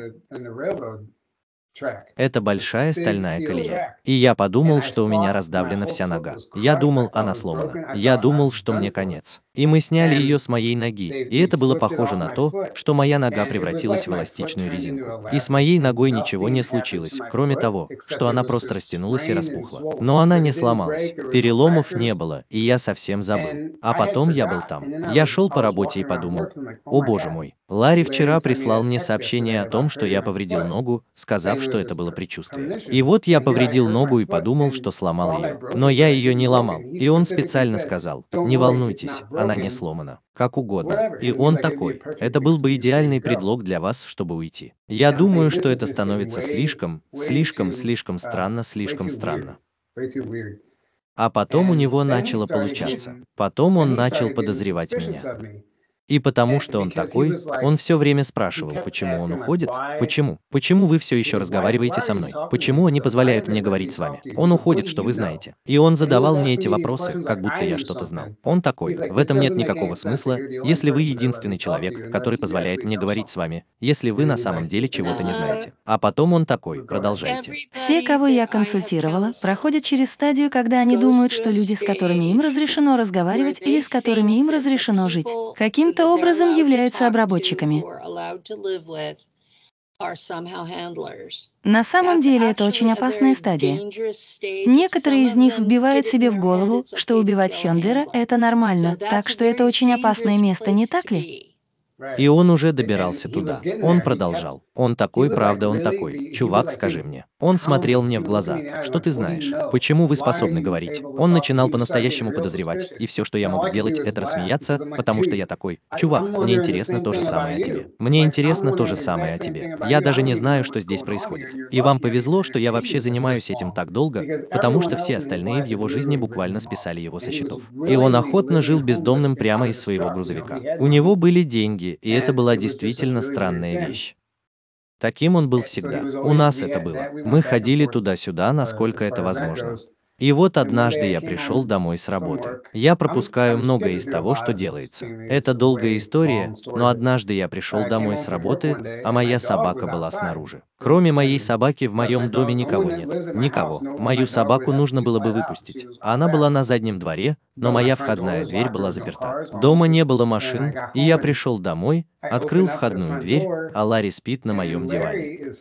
Это большая стальная колея. И я подумал, что у меня раздавлена вся нога. Я думал, она сломана. Я думал, что мне конец. И мы сняли ее с моей ноги, и это было похоже на то, что моя нога превратилась в эластичную резинку. И с моей ногой ничего не случилось, кроме того, что она просто растянулась и распухла. Но она не сломалась, переломов не было, и я совсем забыл. А потом я был там. Я шел по работе и подумал, о боже мой, Ларри вчера прислал мне сообщение о том, что я повредил ногу, сказав, что это было предчувствие. И вот я повредил ногу и подумал, что сломал ее. Но я ее не ломал. И он специально сказал, не волнуйтесь, она не сломана. Как угодно. И он такой. Это был бы идеальный предлог для вас, чтобы уйти. Я думаю, что это становится слишком, слишком, слишком странно, слишком странно. А потом у него начало получаться. Потом он начал подозревать меня. И потому что он такой, он все время спрашивал, почему он уходит, почему, почему вы все еще разговариваете со мной, почему они позволяют мне говорить с вами. Он уходит, что вы знаете. И он задавал мне эти вопросы, как будто я что-то знал. Он такой, в этом нет никакого смысла, если вы единственный человек, который позволяет мне говорить с вами, если вы на самом деле чего-то не знаете. А потом он такой, продолжайте. Все, кого я консультировала, проходят через стадию, когда они думают, что люди, с которыми им разрешено разговаривать или с которыми им разрешено жить, каким-то каким-то образом являются обработчиками. На самом деле это очень опасная стадия. Некоторые из них вбивают себе в голову, что убивать Хёндера — это нормально, так что это очень опасное место, не так ли? И он уже добирался туда. Он продолжал. Он такой, правда, он такой. Чувак, скажи мне. Он смотрел мне в глаза. Что ты знаешь? Почему вы способны говорить? Он начинал по-настоящему подозревать, и все, что я мог сделать, это рассмеяться, потому что я такой. Чувак, мне интересно то же самое о тебе. Мне интересно то же самое о тебе. Я даже не знаю, что здесь происходит. И вам повезло, что я вообще занимаюсь этим так долго, потому что все остальные в его жизни буквально списали его со счетов. И он охотно жил бездомным прямо из своего грузовика. У него были деньги, и это была действительно странная вещь. Таким он был всегда. У нас это было. Мы ходили туда-сюда, насколько это возможно. И вот однажды я пришел домой с работы. Я пропускаю многое из того, что делается. Это долгая история, но однажды я пришел домой с работы, а моя собака была снаружи. Кроме моей собаки в моем доме никого нет. Никого. Мою собаку нужно было бы выпустить. Она была на заднем дворе, но моя входная дверь была заперта. Дома не было машин, и я пришел домой, открыл входную дверь, а Ларри спит на моем диване.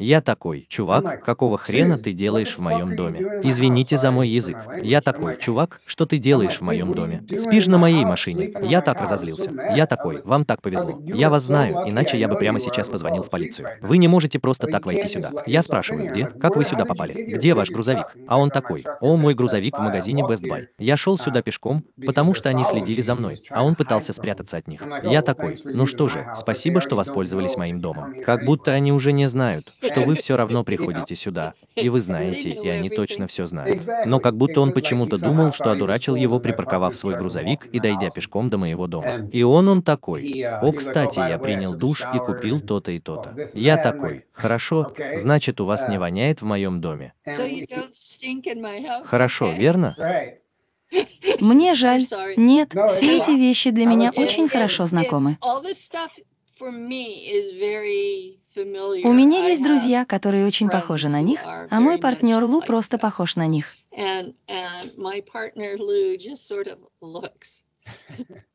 Я такой, чувак, какого хрена ты делаешь в моем доме? Извините за мой язык. Я такой, чувак, что ты делаешь в моем доме? Спишь на моей машине. Я так разозлился. Я такой, вам так повезло. Я вас знаю, иначе я бы прямо сейчас позвонил в полицию. Вы не можете просто так войти сюда. Я спрашиваю, где? Как вы сюда попали? Где ваш грузовик? А он такой, о, мой грузовик в магазине Best Buy. Я шел сюда пешком, потому что они следили за мной, а он пытался спрятаться от них. Я такой, ну что же, спасибо, что воспользовались моим домом. Как будто они уже не знают, что вы все равно приходите сюда, и вы знаете, и они точно все знают. Но как будто он почему-то думал, что одурачил его, припарковав свой грузовик и дойдя пешком до моего дома. И он он такой. О, кстати, я принял душ и купил то-то и то-то. Я такой. Хорошо, значит, у вас не воняет в моем доме. Хорошо, верно? Мне жаль. Нет, все эти вещи для меня очень хорошо знакомы. У меня есть друзья, которые очень похожи на них, а мой партнер Лу просто похож на них.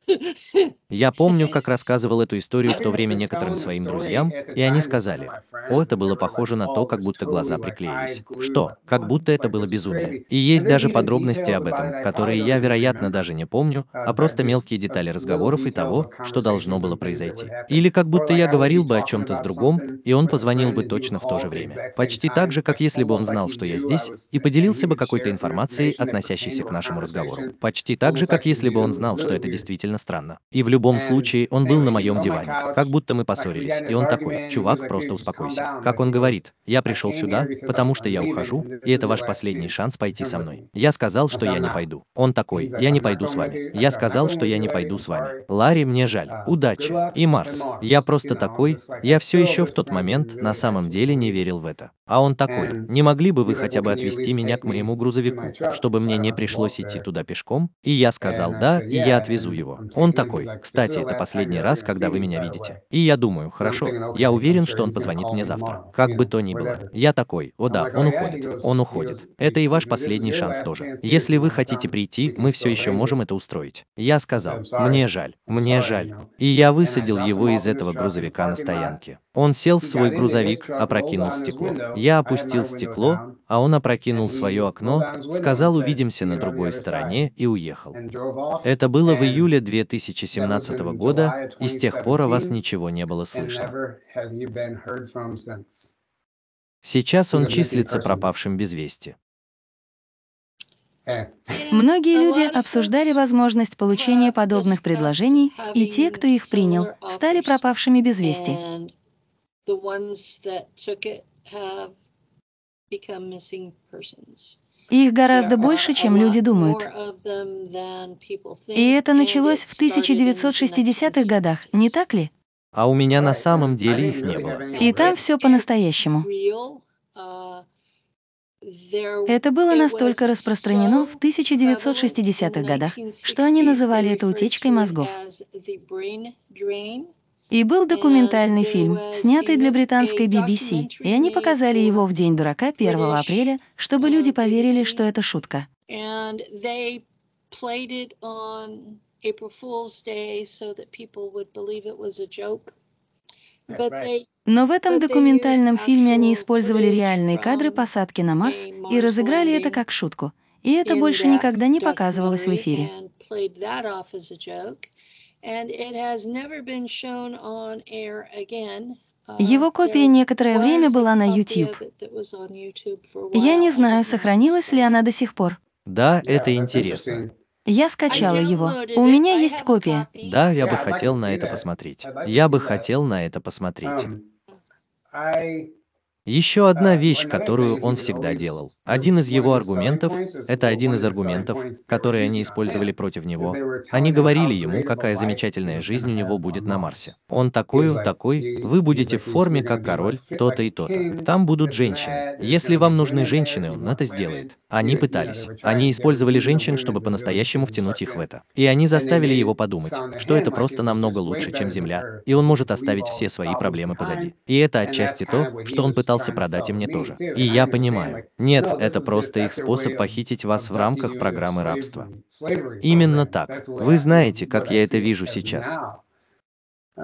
Я помню, как рассказывал эту историю в то время некоторым своим друзьям, и они сказали, «О, это было похоже на то, как будто глаза приклеились». Что? Как будто это было безумие. И есть даже подробности об этом, которые я, вероятно, даже не помню, а просто мелкие детали разговоров и того, что должно было произойти. Или как будто я говорил бы о чем-то с другом, и он позвонил бы точно в то же время. Почти так же, как если бы он знал, что я здесь, и поделился бы какой-то информацией, относящейся к нашему разговору. Почти так же, как если бы он знал, что это действительно странно. И в любом случае, он был на моем диване, как будто мы поссорились, и он такой, чувак, просто успокойся. Как он говорит, я пришел сюда, потому что я ухожу, и это ваш последний шанс пойти со мной. Я сказал, что я не пойду. Он такой, я не пойду с вами. Я сказал, что я не пойду с вами. Ларри, мне жаль. Удачи. И Марс. Я просто такой, я все еще в тот момент на самом деле не верил в это. А он такой, не могли бы вы хотя бы отвезти меня к моему грузовику, чтобы мне не пришлось идти туда пешком? И я сказал да, и я отвезу его. Он такой, кстати, это последний раз, когда вы меня видите. И я думаю, хорошо, я уверен, что он позвонит мне завтра. Как бы то ни было. Я такой, о да, он уходит, он уходит. Это и ваш последний шанс тоже. Если вы хотите прийти, мы все еще можем это устроить. Я сказал, мне жаль, мне жаль. И я высадил его из этого грузовика на стоянке. Он сел в свой грузовик, опрокинул стекло. Я опустил стекло, а он опрокинул свое окно, сказал «увидимся на другой стороне» и уехал. Это было в июле 2017 года, и с тех пор о вас ничего не было слышно. Сейчас он числится пропавшим без вести. Многие люди обсуждали возможность получения подобных предложений, и те, кто их принял, стали пропавшими без вести. Их гораздо больше, чем люди думают. И это началось в 1960-х годах, не так ли? А у меня на самом деле их не было. И там все по-настоящему. Это было настолько распространено в 1960-х годах, что они называли это утечкой мозгов. И был документальный фильм, снятый для британской BBC, и они показали его в День дурака 1 апреля, чтобы люди поверили, что это шутка. Но в этом документальном фильме они использовали реальные кадры посадки на Марс и разыграли это как шутку. И это больше никогда не показывалось в эфире. Его копия некоторое время была на YouTube. Я не знаю, сохранилась ли она до сих пор. Да, это интересно. Я скачала его. У меня есть копия. Да, я бы хотел на это посмотреть. Я бы хотел на это посмотреть. Еще одна вещь, которую он всегда делал. Один из его аргументов, это один из аргументов, которые они использовали против него. Они говорили ему, какая замечательная жизнь у него будет на Марсе. Он такой, такой, вы будете в форме как король, то-то и то-то. Там будут женщины. Если вам нужны женщины, он это сделает. Они пытались. Они использовали женщин, чтобы по-настоящему втянуть их в это. И они заставили его подумать, что это просто намного лучше, чем Земля, и он может оставить все свои проблемы позади. И это отчасти то, что он пытался пытался продать и мне тоже. И я понимаю. Нет, это просто их способ похитить вас в рамках программы рабства. Именно так. Вы знаете, как я это вижу сейчас.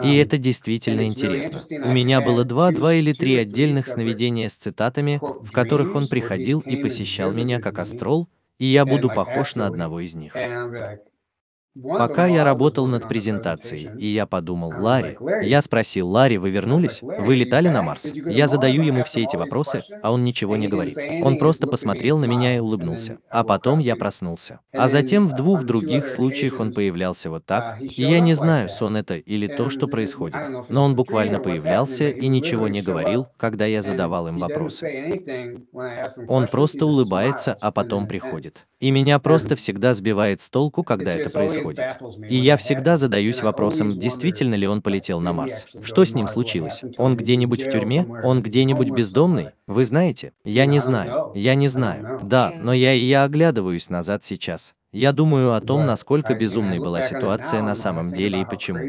И это действительно интересно. У меня было два, два или три отдельных сновидения с цитатами, в которых он приходил и посещал меня как астрол, и я буду похож на одного из них. Пока я работал над презентацией, и я подумал, Ларри, я спросил, Ларри, вы вернулись? Вы летали на Марс? Я задаю ему все эти вопросы, а он ничего не говорит. Он просто посмотрел на меня и улыбнулся. А потом я проснулся. А затем в двух других случаях он появлялся вот так, и я не знаю, сон это или то, что происходит, но он буквально появлялся и ничего не говорил, когда я задавал им вопросы. Он просто улыбается, а потом приходит. И меня просто всегда сбивает с толку, когда это происходит происходит. И я всегда задаюсь вопросом, действительно ли он полетел на Марс. Что с ним случилось? Он где-нибудь в тюрьме? Он где-нибудь бездомный? Вы знаете? Я не знаю. Я не знаю. Да, но я и я оглядываюсь назад сейчас. Я думаю о том, насколько безумной была ситуация на самом деле и почему.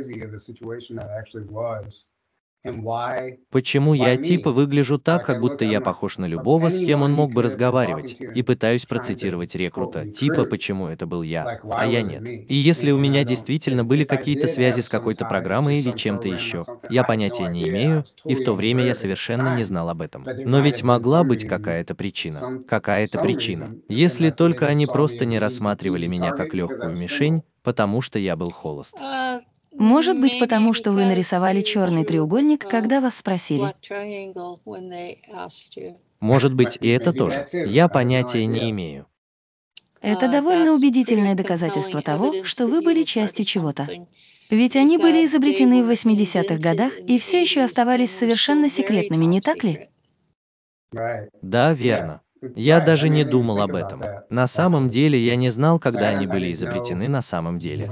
Почему я типа выгляжу так, как будто я похож на любого, с кем он мог бы разговаривать, и пытаюсь процитировать рекрута, типа почему это был я, а я нет. И если у меня действительно были какие-то связи с какой-то программой или чем-то еще, я понятия не имею, и в то время я совершенно не знал об этом. Но ведь могла быть какая-то причина. Какая-то причина. Если только они просто не рассматривали меня как легкую мишень, потому что я был холост. А, может быть, потому что вы нарисовали черный треугольник, когда вас спросили. Может быть, и это тоже. Я понятия не имею. Это довольно убедительное доказательство того, что вы были частью чего-то. Ведь они были изобретены в 80-х годах и все еще оставались совершенно секретными, не так ли? Да, верно. Я даже не думал об этом. На самом деле я не знал, когда они были изобретены на самом деле.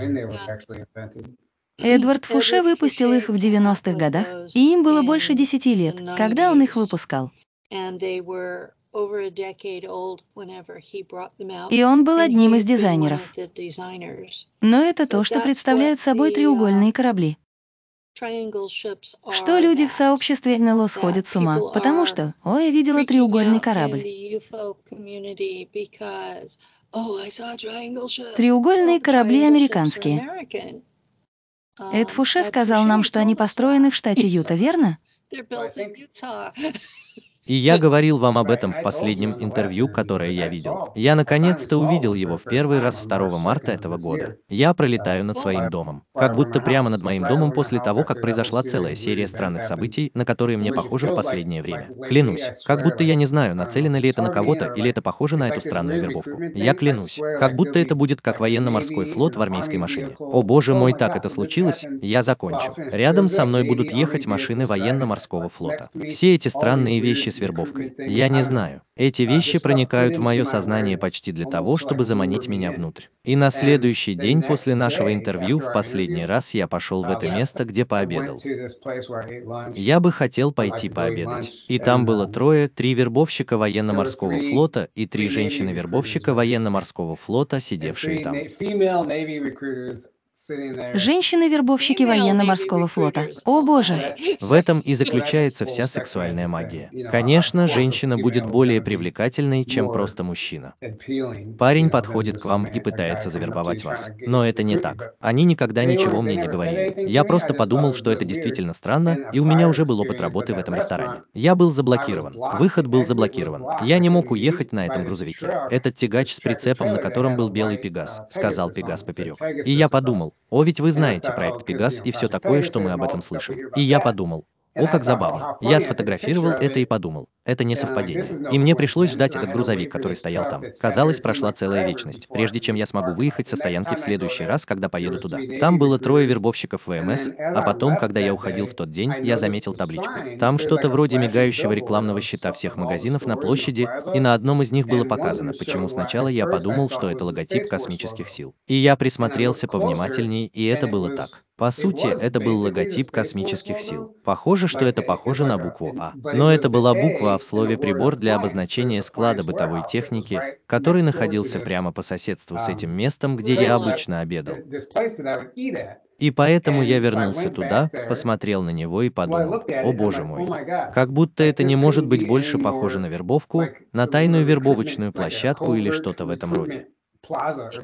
Эдвард Фуше выпустил их в 90-х годах, и им было больше 10 лет, когда он их выпускал. И он был одним из дизайнеров. Но это то, что представляют собой треугольные корабли. Что люди в сообществе НЛО сходят с ума, потому что, ой, я видела треугольный корабль. Треугольные корабли американские. Эд Фуше сказал нам, что они построены в штате Юта, верно? И я говорил вам об этом в последнем интервью, которое я видел. Я наконец-то увидел его в первый раз 2 марта этого года. Я пролетаю над своим домом. Как будто прямо над моим домом после того, как произошла целая серия странных событий, на которые мне похоже в последнее время. Клянусь. Как будто я не знаю, нацелено ли это на кого-то, или это похоже на эту странную вербовку. Я клянусь. Как будто это будет как военно-морской флот в армейской машине. О боже мой, так это случилось? Я закончу. Рядом со мной будут ехать машины военно-морского флота. Все эти странные вещи с вербовкой. Я не знаю. Эти вещи проникают в мое сознание почти для того, чтобы заманить меня внутрь. И на следующий день после нашего интервью в последний раз я пошел в это место, где пообедал. Я бы хотел пойти пообедать. И там было трое, три вербовщика военно-морского флота и три женщины-вербовщика военно-морского флота, сидевшие там. Женщины-вербовщики военно-морского флота. О боже! В этом и заключается вся сексуальная магия. Конечно, женщина будет более привлекательной, чем просто мужчина. Парень подходит к вам и пытается завербовать вас. Но это не так. Они никогда ничего мне не говорили. Я просто подумал, что это действительно странно, и у меня уже был опыт работы в этом ресторане. Я был заблокирован. Выход был заблокирован. Я не мог уехать на этом грузовике. Этот тягач с прицепом, на котором был белый Пегас, сказал Пегас поперек. И я подумал, о, ведь вы знаете проект Пегас и все такое, что мы об этом слышим. И я подумал, о, как забавно. Я сфотографировал это и подумал, это не совпадение. И мне пришлось ждать этот грузовик, который стоял там. Казалось, прошла целая вечность, прежде чем я смогу выехать со стоянки в следующий раз, когда поеду туда. Там было трое вербовщиков ВМС, а потом, когда я уходил в тот день, я заметил табличку. Там что-то вроде мигающего рекламного щита всех магазинов на площади, и на одном из них было показано, почему сначала я подумал, что это логотип космических сил. И я присмотрелся повнимательнее, и это было так. По сути, это был логотип космических сил. Похоже, что это похоже на букву А. Но это была буква А в слове «прибор» для обозначения склада бытовой техники, который находился прямо по соседству с этим местом, где я обычно обедал. И поэтому я вернулся туда, посмотрел на него и подумал, о боже мой, как будто это не может быть больше похоже на вербовку, на тайную вербовочную площадку или что-то в этом роде.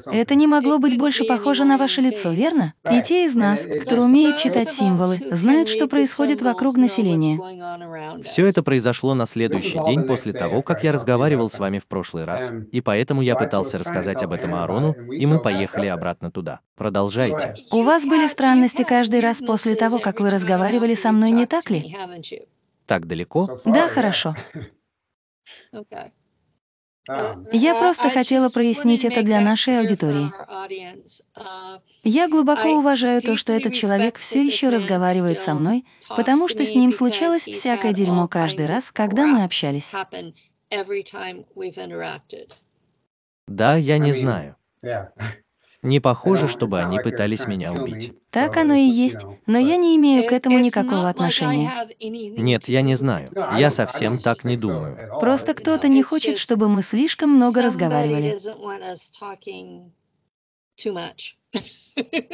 Это не могло быть больше похоже на ваше лицо, верно? И те из нас, кто умеет читать символы, знают, что происходит вокруг населения. Все это произошло на следующий день после того, как я разговаривал с вами в прошлый раз, и поэтому я пытался рассказать об этом Аарону, и мы поехали обратно туда. Продолжайте. У вас были странности каждый раз после того, как вы разговаривали со мной, не так ли? Так далеко? Да, хорошо. Я просто хотела прояснить это для нашей аудитории. Я глубоко уважаю то, что этот человек все еще разговаривает со мной, потому что с ним случалось всякое дерьмо каждый раз, когда мы общались. Да, я не знаю. Не похоже, чтобы они пытались меня убить. Так оно и есть, но я не имею к этому никакого отношения. Нет, я не знаю. Я совсем так не думаю. Просто кто-то не хочет, чтобы мы слишком много разговаривали.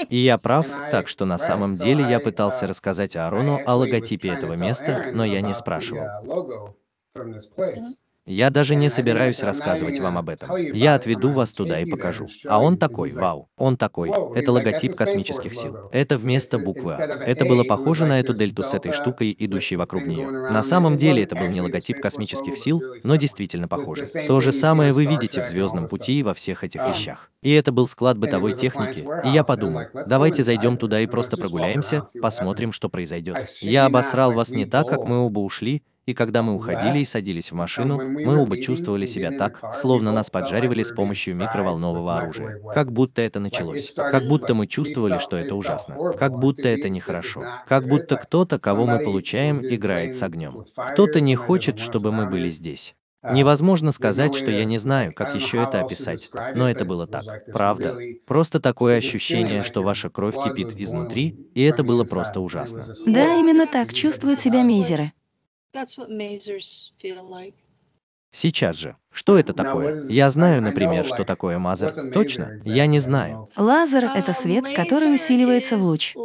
И я прав, так что на самом деле я пытался рассказать Аарону о логотипе этого места, но я не спрашивал. Я даже не собираюсь рассказывать вам об этом. Я отведу вас туда и покажу. А он такой, вау, он такой. Это логотип космических сил. Это вместо буквы А. Это было похоже на эту дельту с этой штукой, идущей вокруг нее. На самом деле это был не логотип космических сил, но действительно похоже. То же самое вы видите в Звездном пути и во всех этих вещах. И это был склад бытовой техники, и я подумал, давайте зайдем туда и просто прогуляемся, посмотрим, что произойдет. Я обосрал вас не так, как мы оба ушли, и когда мы уходили и садились в машину, мы оба чувствовали себя так, словно нас поджаривали с помощью микроволнового оружия. Как будто это началось. Как будто мы чувствовали, что это ужасно. Как будто это нехорошо. Как будто кто-то, кого мы получаем, играет с огнем. Кто-то не хочет, чтобы мы были здесь. Невозможно сказать, что я не знаю, как еще это описать, но это было так. Правда. Просто такое ощущение, что ваша кровь кипит изнутри, и это было просто ужасно. Да, именно так чувствуют себя Сейчас же. Что это такое? Я знаю, например, что такое мазер. Точно? Я не знаю. Лазер — это свет, который усиливается в луч.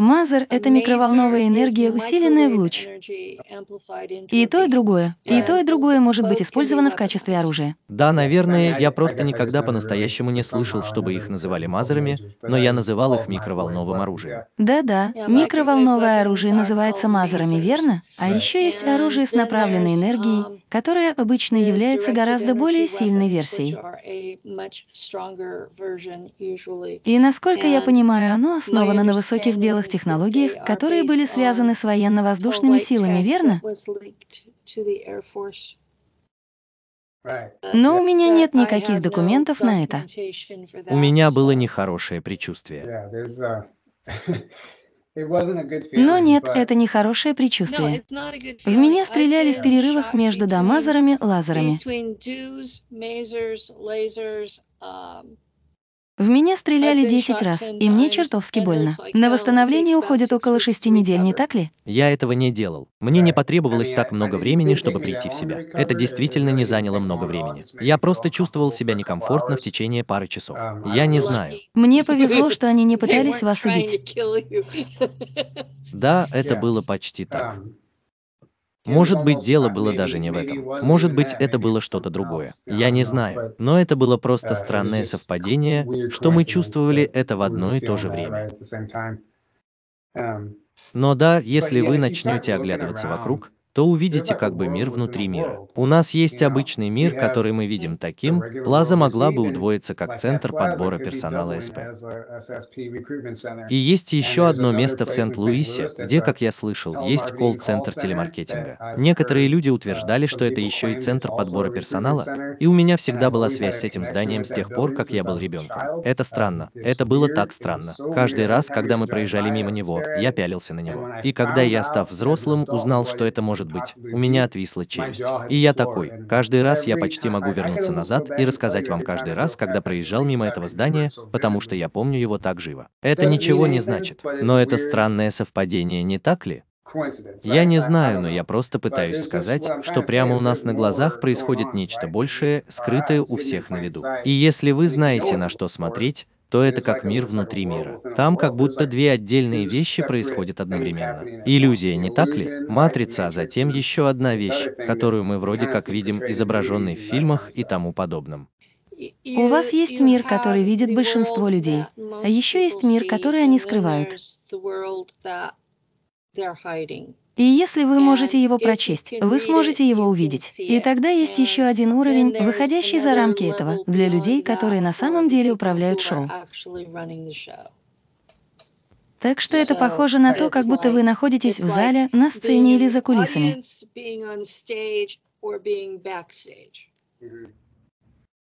Мазер — это микроволновая энергия, усиленная в луч. И то, и другое. И то, и другое может быть использовано в качестве оружия. Да, наверное, я просто никогда по-настоящему не слышал, чтобы их называли мазерами, но я называл их микроволновым оружием. Да-да, микроволновое оружие называется мазерами, верно? А еще есть оружие с направленной энергией, которое обычно является гораздо более сильной версией. И насколько я понимаю, оно основано на высоких белых технологиях, которые были связаны с военно-воздушными силами, верно? Но у меня нет никаких документов на это. У меня было нехорошее предчувствие. Но нет, это не хорошее предчувствие. В меня стреляли в перерывах между дамазерами, лазерами. В меня стреляли 10 раз, и мне чертовски больно. На восстановление уходит около 6 недель, не так ли? Я этого не делал. Мне не потребовалось так много времени, чтобы прийти в себя. Это действительно не заняло много времени. Я просто чувствовал себя некомфортно в течение пары часов. Я не знаю. Мне повезло, что они не пытались вас убить. Да, это было почти так. Может быть, дело было даже не в этом. Может быть, это было что-то другое. Я не знаю. Но это было просто странное совпадение, что мы чувствовали это в одно и то же время. Но да, если вы начнете оглядываться вокруг, то увидите как бы мир внутри мира. У нас есть обычный мир, который мы видим таким, Плаза могла бы удвоиться как центр подбора персонала СП. И есть еще одно место в Сент-Луисе, где, как я слышал, есть колл-центр телемаркетинга. Некоторые люди утверждали, что это еще и центр подбора персонала, и у меня всегда была связь с этим зданием с тех пор, как я был ребенком. Это странно. Это было так странно. Каждый раз, когда мы проезжали мимо него, я пялился на него. И когда я, став взрослым, узнал, что это может быть, у меня отвисла челюсть. И я такой, каждый раз я почти могу вернуться назад и рассказать вам каждый раз, когда проезжал мимо этого здания, потому что я помню его так живо. Это ничего не значит. Но это странное совпадение, не так ли? Я не знаю, но я просто пытаюсь сказать, что прямо у нас на глазах происходит нечто большее, скрытое у всех на виду. И если вы знаете, на что смотреть, то это как мир внутри мира. Там как будто две отдельные вещи происходят одновременно. Иллюзия, не так ли? Матрица, а затем еще одна вещь, которую мы вроде как видим изображенной в фильмах и тому подобном. У вас есть мир, который видит большинство людей, а еще есть мир, который они скрывают. И если вы можете его прочесть, вы сможете его увидеть. И тогда есть еще один уровень, выходящий за рамки этого, для людей, которые на самом деле управляют шоу. Так что это похоже на то, как будто вы находитесь в зале, на сцене или за кулисами.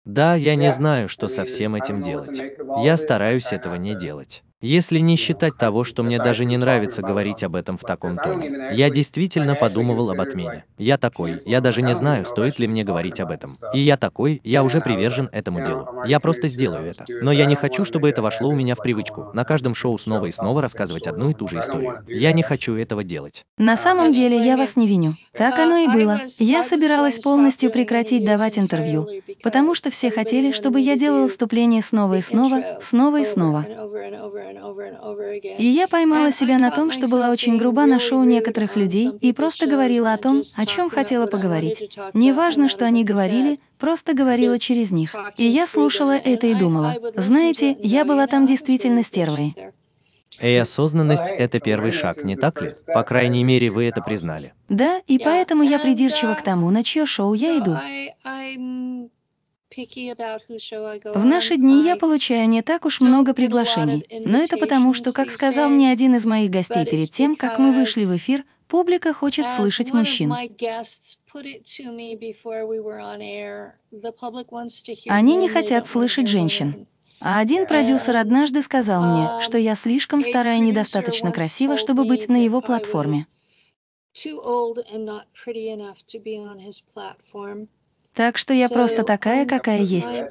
Да, я не знаю, что со всем этим делать. Я стараюсь этого не делать. Если не считать того, что мне даже не нравится говорить об этом в таком тоне. Я действительно подумывал об отмене. Я такой, я даже не знаю, стоит ли мне говорить об этом. И я такой, я уже привержен этому делу. Я просто сделаю это. Но я не хочу, чтобы это вошло у меня в привычку. На каждом шоу снова и снова рассказывать одну и ту же историю. Я не хочу этого делать. На самом деле я вас не виню. Так оно и было. Я собиралась полностью прекратить давать интервью, потому что все хотели, чтобы я делала выступления снова и снова, снова и снова. И я поймала себя на том, что была очень груба на шоу некоторых людей и просто говорила о том, о чем хотела поговорить. Неважно, что они говорили, просто говорила через них. И я слушала это и думала, знаете, я была там действительно стервой. И осознанность — это первый шаг, не так ли? По крайней мере, вы это признали. Да, и поэтому я придирчива к тому, на чье шоу я иду. В наши дни я получаю не так уж много приглашений, но это потому, что, как сказал мне один из моих гостей перед тем, как мы вышли в эфир, публика хочет слышать мужчин. Они не хотят слышать женщин. А один продюсер однажды сказал мне, что я слишком старая и недостаточно красива, чтобы быть на его платформе. Так что я просто такая, какая есть.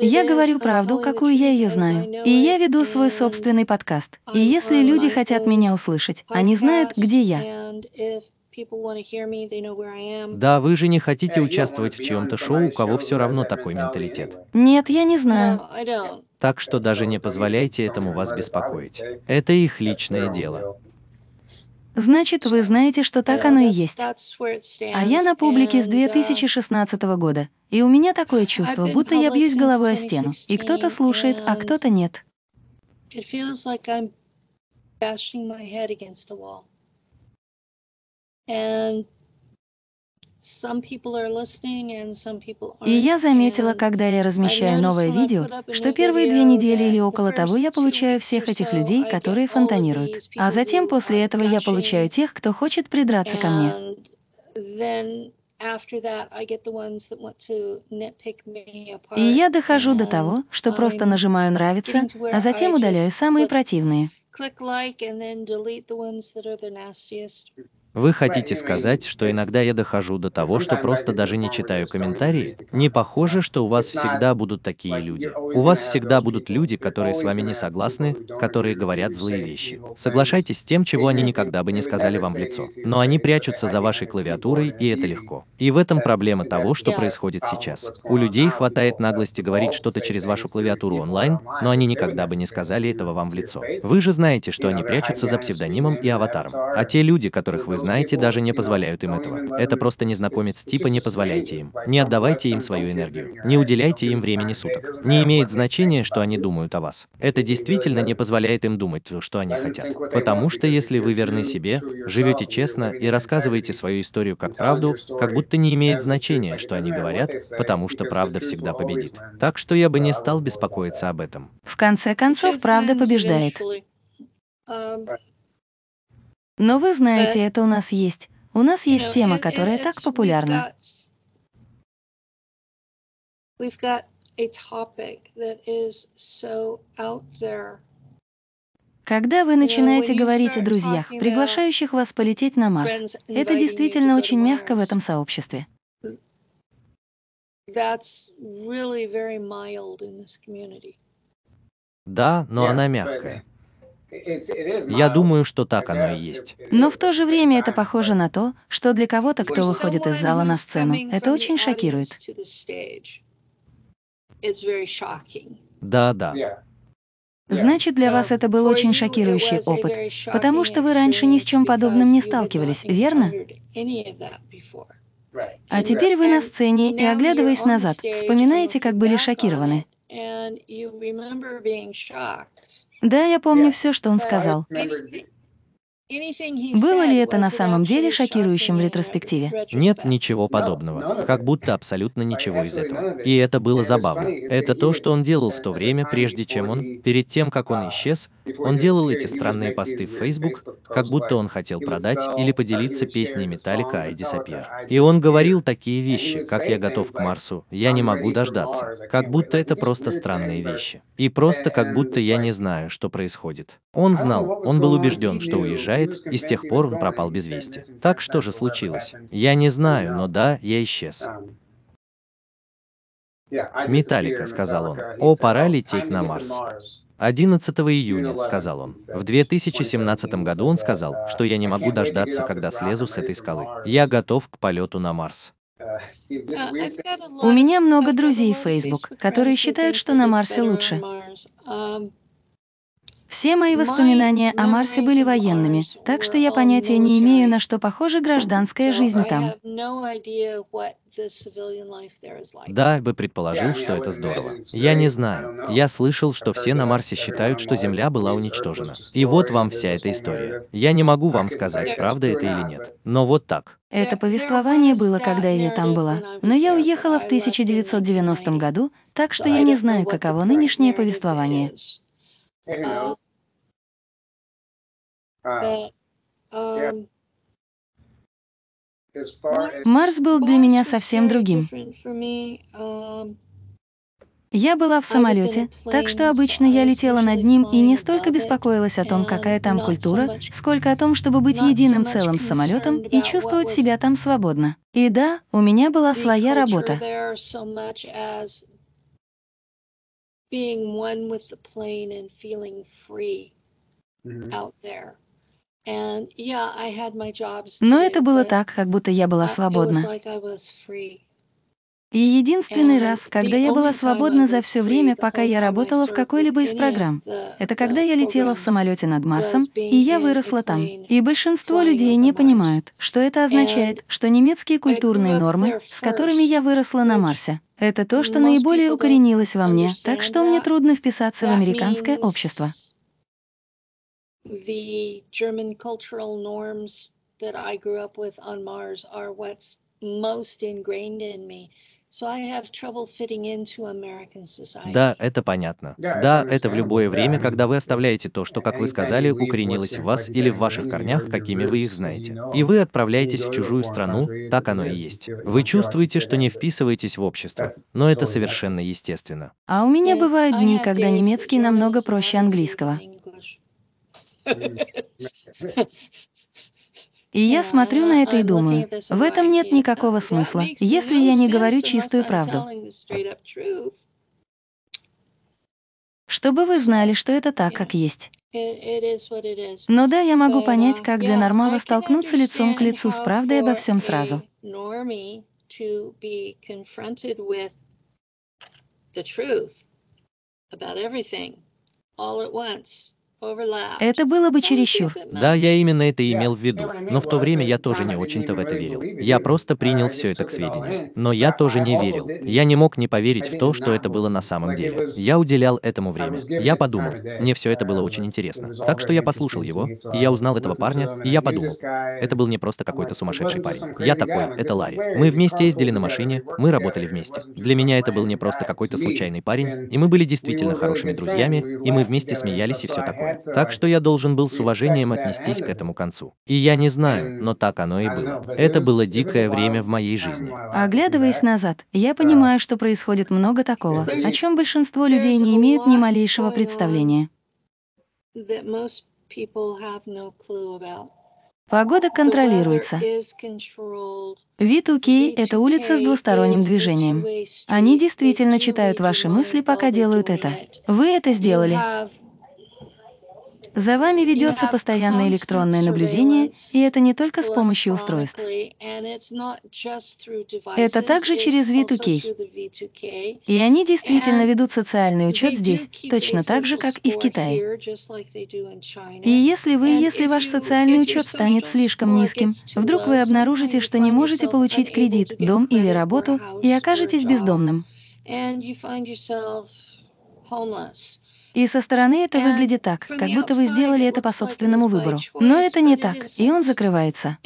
Я говорю правду, какую я ее знаю. И я веду свой собственный подкаст. И если люди хотят меня услышать, они знают, где я. Да, вы же не хотите участвовать в чьем-то шоу, у кого все равно такой менталитет. Нет, я не знаю. Так что даже не позволяйте этому вас беспокоить. Это их личное дело. Значит, вы знаете, что так оно и есть. А я на публике с 2016 года, и у меня такое чувство, будто я бьюсь головой о стену, и кто-то слушает, а кто-то нет. And и я заметила, когда я размещаю новое видео, что первые две недели или около того я получаю всех этих людей, которые фонтанируют. А затем после этого я получаю тех, кто хочет придраться ко мне. И я дохожу до того, что просто нажимаю «нравится», а затем удаляю самые противные. Вы хотите сказать, что иногда я дохожу до того, что просто даже не читаю комментарии? Не похоже, что у вас всегда будут такие люди. У вас всегда будут люди, которые с вами не согласны, которые говорят злые вещи. Соглашайтесь с тем, чего они никогда бы не сказали вам в лицо. Но они прячутся за вашей клавиатурой, и это легко. И в этом проблема того, что происходит сейчас. У людей хватает наглости говорить что-то через вашу клавиатуру онлайн, но они никогда бы не сказали этого вам в лицо. Вы же знаете, что они прячутся за псевдонимом и аватаром. А те люди, которых вы знаете, даже не позволяют им этого. Это просто незнакомец типа не позволяйте им. Не отдавайте им свою энергию. Не уделяйте им времени суток. Не имеет значения, что они думают о вас. Это действительно не позволяет им думать, что они хотят. Потому что если вы верны себе, живете честно и рассказываете свою историю как правду, как будто не имеет значения, что они говорят, потому что правда всегда победит. Так что я бы не стал беспокоиться об этом. В конце концов, правда побеждает. Но вы знаете, это у нас есть. У нас есть тема, которая так популярна. Когда вы начинаете говорить о друзьях, приглашающих вас полететь на Марс, это действительно очень мягко в этом сообществе. Да, но она мягкая. Я думаю, что так оно и есть. Но в то же время это похоже на то, что для кого-то, кто выходит из зала на сцену, это очень шокирует. Да, да. Значит, для вас это был очень шокирующий опыт, потому что вы раньше ни с чем подобным не сталкивались, верно? А теперь вы на сцене и, оглядываясь назад, вспоминаете, как были шокированы. Да, я помню все, что он сказал. Было ли это на самом деле шокирующим в ретроспективе? Нет ничего подобного. Как будто абсолютно ничего из этого. И это было забавно. Это то, что он делал в то время, прежде чем он, перед тем, как он исчез, он делал эти странные посты в Facebook, как будто он хотел продать или поделиться песней Металлика I Disappear. И он говорил такие вещи, как «Я готов к Марсу», «Я не могу дождаться», как будто это просто странные вещи. И просто как будто я не знаю, что происходит. Он знал, он был убежден, что уезжает, и с тех пор он пропал без вести. Так что же случилось? Я не знаю, но да, я исчез. «Металлика», — сказал он. «О, пора лететь на Марс». 11 июня, сказал он. В 2017 году он сказал, что я не могу дождаться, когда слезу с этой скалы. Я готов к полету на Марс. У меня много друзей в Facebook, которые считают, что на Марсе лучше. Все мои воспоминания о Марсе были военными, так что я понятия не имею, на что похожа гражданская жизнь там. Да, бы предположил, что это здорово. Я не знаю. Я слышал, что все на Марсе считают, что Земля была уничтожена. И вот вам вся эта история. Я не могу вам сказать, правда это или нет. Но вот так. Это повествование было, когда я там была. Но я уехала в 1990 году, так что я не знаю, каково нынешнее повествование. Марс был для меня совсем другим. Я была в самолете, так что обычно я летела над ним и не столько беспокоилась о том, какая там культура, сколько о том, чтобы быть единым целым с самолетом и чувствовать себя там свободно. И да, у меня была своя работа. Но это было так, как будто я была свободна. И единственный раз, когда я была свободна за все время, пока я работала в какой-либо из программ, это когда я летела в самолете над Марсом, и я выросла там. И большинство людей не понимают, что это означает, что немецкие культурные нормы, с которыми я выросла на Марсе, это то, что наиболее укоренилось во мне, так что мне трудно вписаться в американское общество. The German cultural norms that I grew up with on Mars are what's most ingrained in me. Да, это понятно. Да, это в любое время, когда вы оставляете то, что, как вы сказали, укоренилось в вас или в ваших корнях, какими вы их знаете. И вы отправляетесь в чужую страну, так оно и есть. Вы чувствуете, что не вписываетесь в общество, но это совершенно естественно. А у меня бывают дни, когда немецкий намного проще английского. И я смотрю на это и думаю, в этом нет никакого смысла, если я не говорю чистую правду. Чтобы вы знали, что это так, как есть. Но да, я могу понять, как для нормала столкнуться лицом к лицу с правдой обо всем сразу. Это было бы чересчур. Да, я именно это и имел в виду. Но в то время я тоже не очень-то в это верил. Я просто принял все это к сведению. Но я тоже не верил. Я не мог не поверить в то, что это было на самом деле. Я уделял этому время. Я подумал, мне все это было очень интересно. Так что я послушал его, и я узнал этого парня, и я подумал, это был не просто какой-то сумасшедший парень. Я такой, это Ларри. Мы вместе ездили на машине, мы работали вместе. Для меня это был не просто какой-то случайный парень, и мы были действительно хорошими друзьями, и мы вместе смеялись и все такое. Так что я должен был с уважением отнестись к этому концу. И я не знаю, но так оно и было. Это было дикое время в моей жизни. Оглядываясь назад, я понимаю, что происходит много такого, о чем большинство людей не имеют ни малейшего представления. Погода контролируется. V2K — это улица с двусторонним движением. Они действительно читают ваши мысли, пока делают это. Вы это сделали. За вами ведется постоянное электронное наблюдение, и это не только с помощью устройств. Это также через V2K. И они действительно ведут социальный учет здесь, точно так же, как и в Китае. И если вы, если ваш социальный учет станет слишком низким, вдруг вы обнаружите, что не можете получить кредит, дом или работу, и окажетесь бездомным. И со стороны это выглядит так, как будто вы сделали это по собственному выбору. Но это не так, и он закрывается.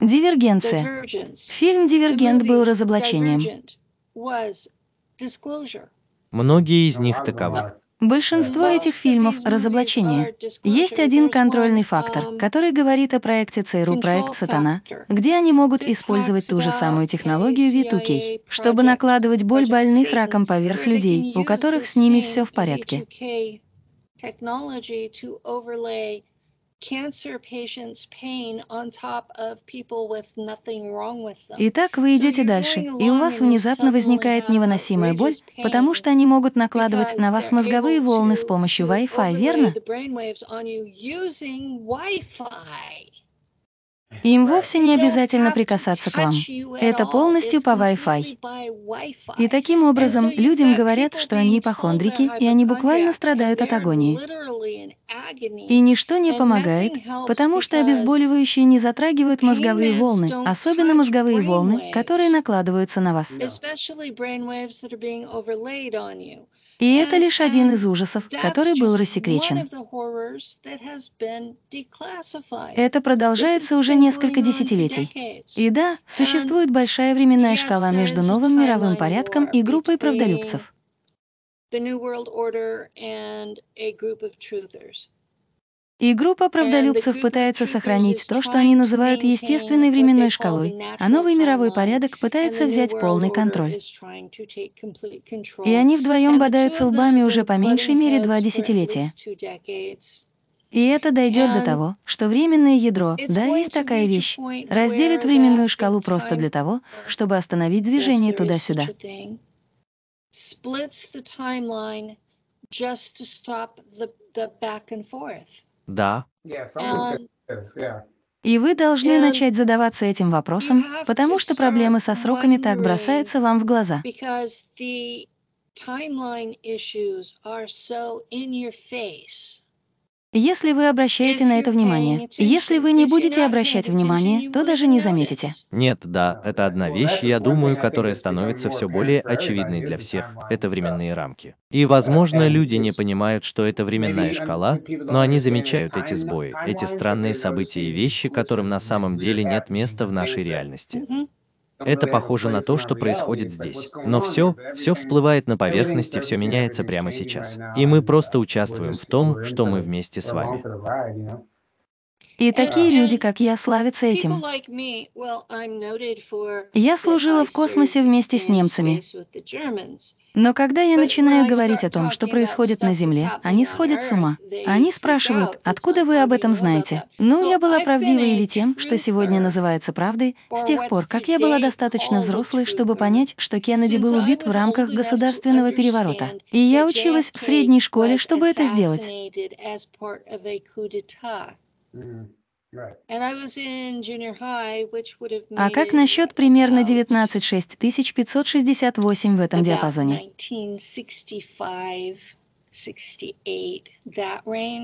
Дивергенция. Фильм «Дивергент» был разоблачением. Многие из них таковы. Большинство этих фильмов — разоблачение. Есть один контрольный фактор, который говорит о проекте ЦРУ «Проект Сатана», где они могут использовать ту же самую технологию V2K, чтобы накладывать боль больных раком поверх людей, у которых с ними все в порядке. Итак, вы идете дальше, и у вас внезапно возникает невыносимая боль, потому что они могут накладывать на вас мозговые волны с помощью Wi-Fi, верно? Им вовсе не обязательно прикасаться к вам. Это полностью по Wi-Fi. И таким образом людям говорят, что они ипохондрики, и они буквально страдают от агонии. И ничто не помогает, потому что обезболивающие не затрагивают мозговые волны, особенно мозговые волны, которые накладываются на вас. И это лишь один из ужасов, который был рассекречен. Это продолжается уже несколько десятилетий. И да, существует большая временная шкала между новым мировым порядком и группой правдолюбцев. И группа правдолюбцев пытается сохранить то, что они называют естественной временной шкалой, а новый мировой порядок пытается взять полный контроль. И они вдвоем бодаются лбами уже по меньшей мере два десятилетия. И это дойдет до того, что временное ядро, да, есть такая вещь, разделит временную шкалу просто для того, чтобы остановить движение туда-сюда. Да. И вы должны начать задаваться этим вопросом, потому что проблемы со сроками так бросаются вам в глаза. Если вы обращаете на это внимание, если вы не будете обращать внимание, то даже не заметите. Нет, да, это одна вещь, я думаю, которая становится все более очевидной для всех. Это временные рамки. И, возможно, люди не понимают, что это временная шкала, но они замечают эти сбои, эти странные события и вещи, которым на самом деле нет места в нашей реальности. Это похоже на то, что происходит здесь. Но все, все всплывает на поверхности, все меняется прямо сейчас. И мы просто участвуем в том, что мы вместе с вами. И такие люди, как я, славятся этим. Я служила в космосе вместе с немцами. Но когда я начинаю говорить о том, что происходит на Земле, они сходят с ума. Они спрашивают, откуда вы об этом знаете? Ну, я была правдивой или тем, что сегодня называется правдой, с тех пор, как я была достаточно взрослой, чтобы понять, что Кеннеди был убит в рамках государственного переворота. И я училась в средней школе, чтобы это сделать. А как насчет примерно 19 568 в этом диапазоне?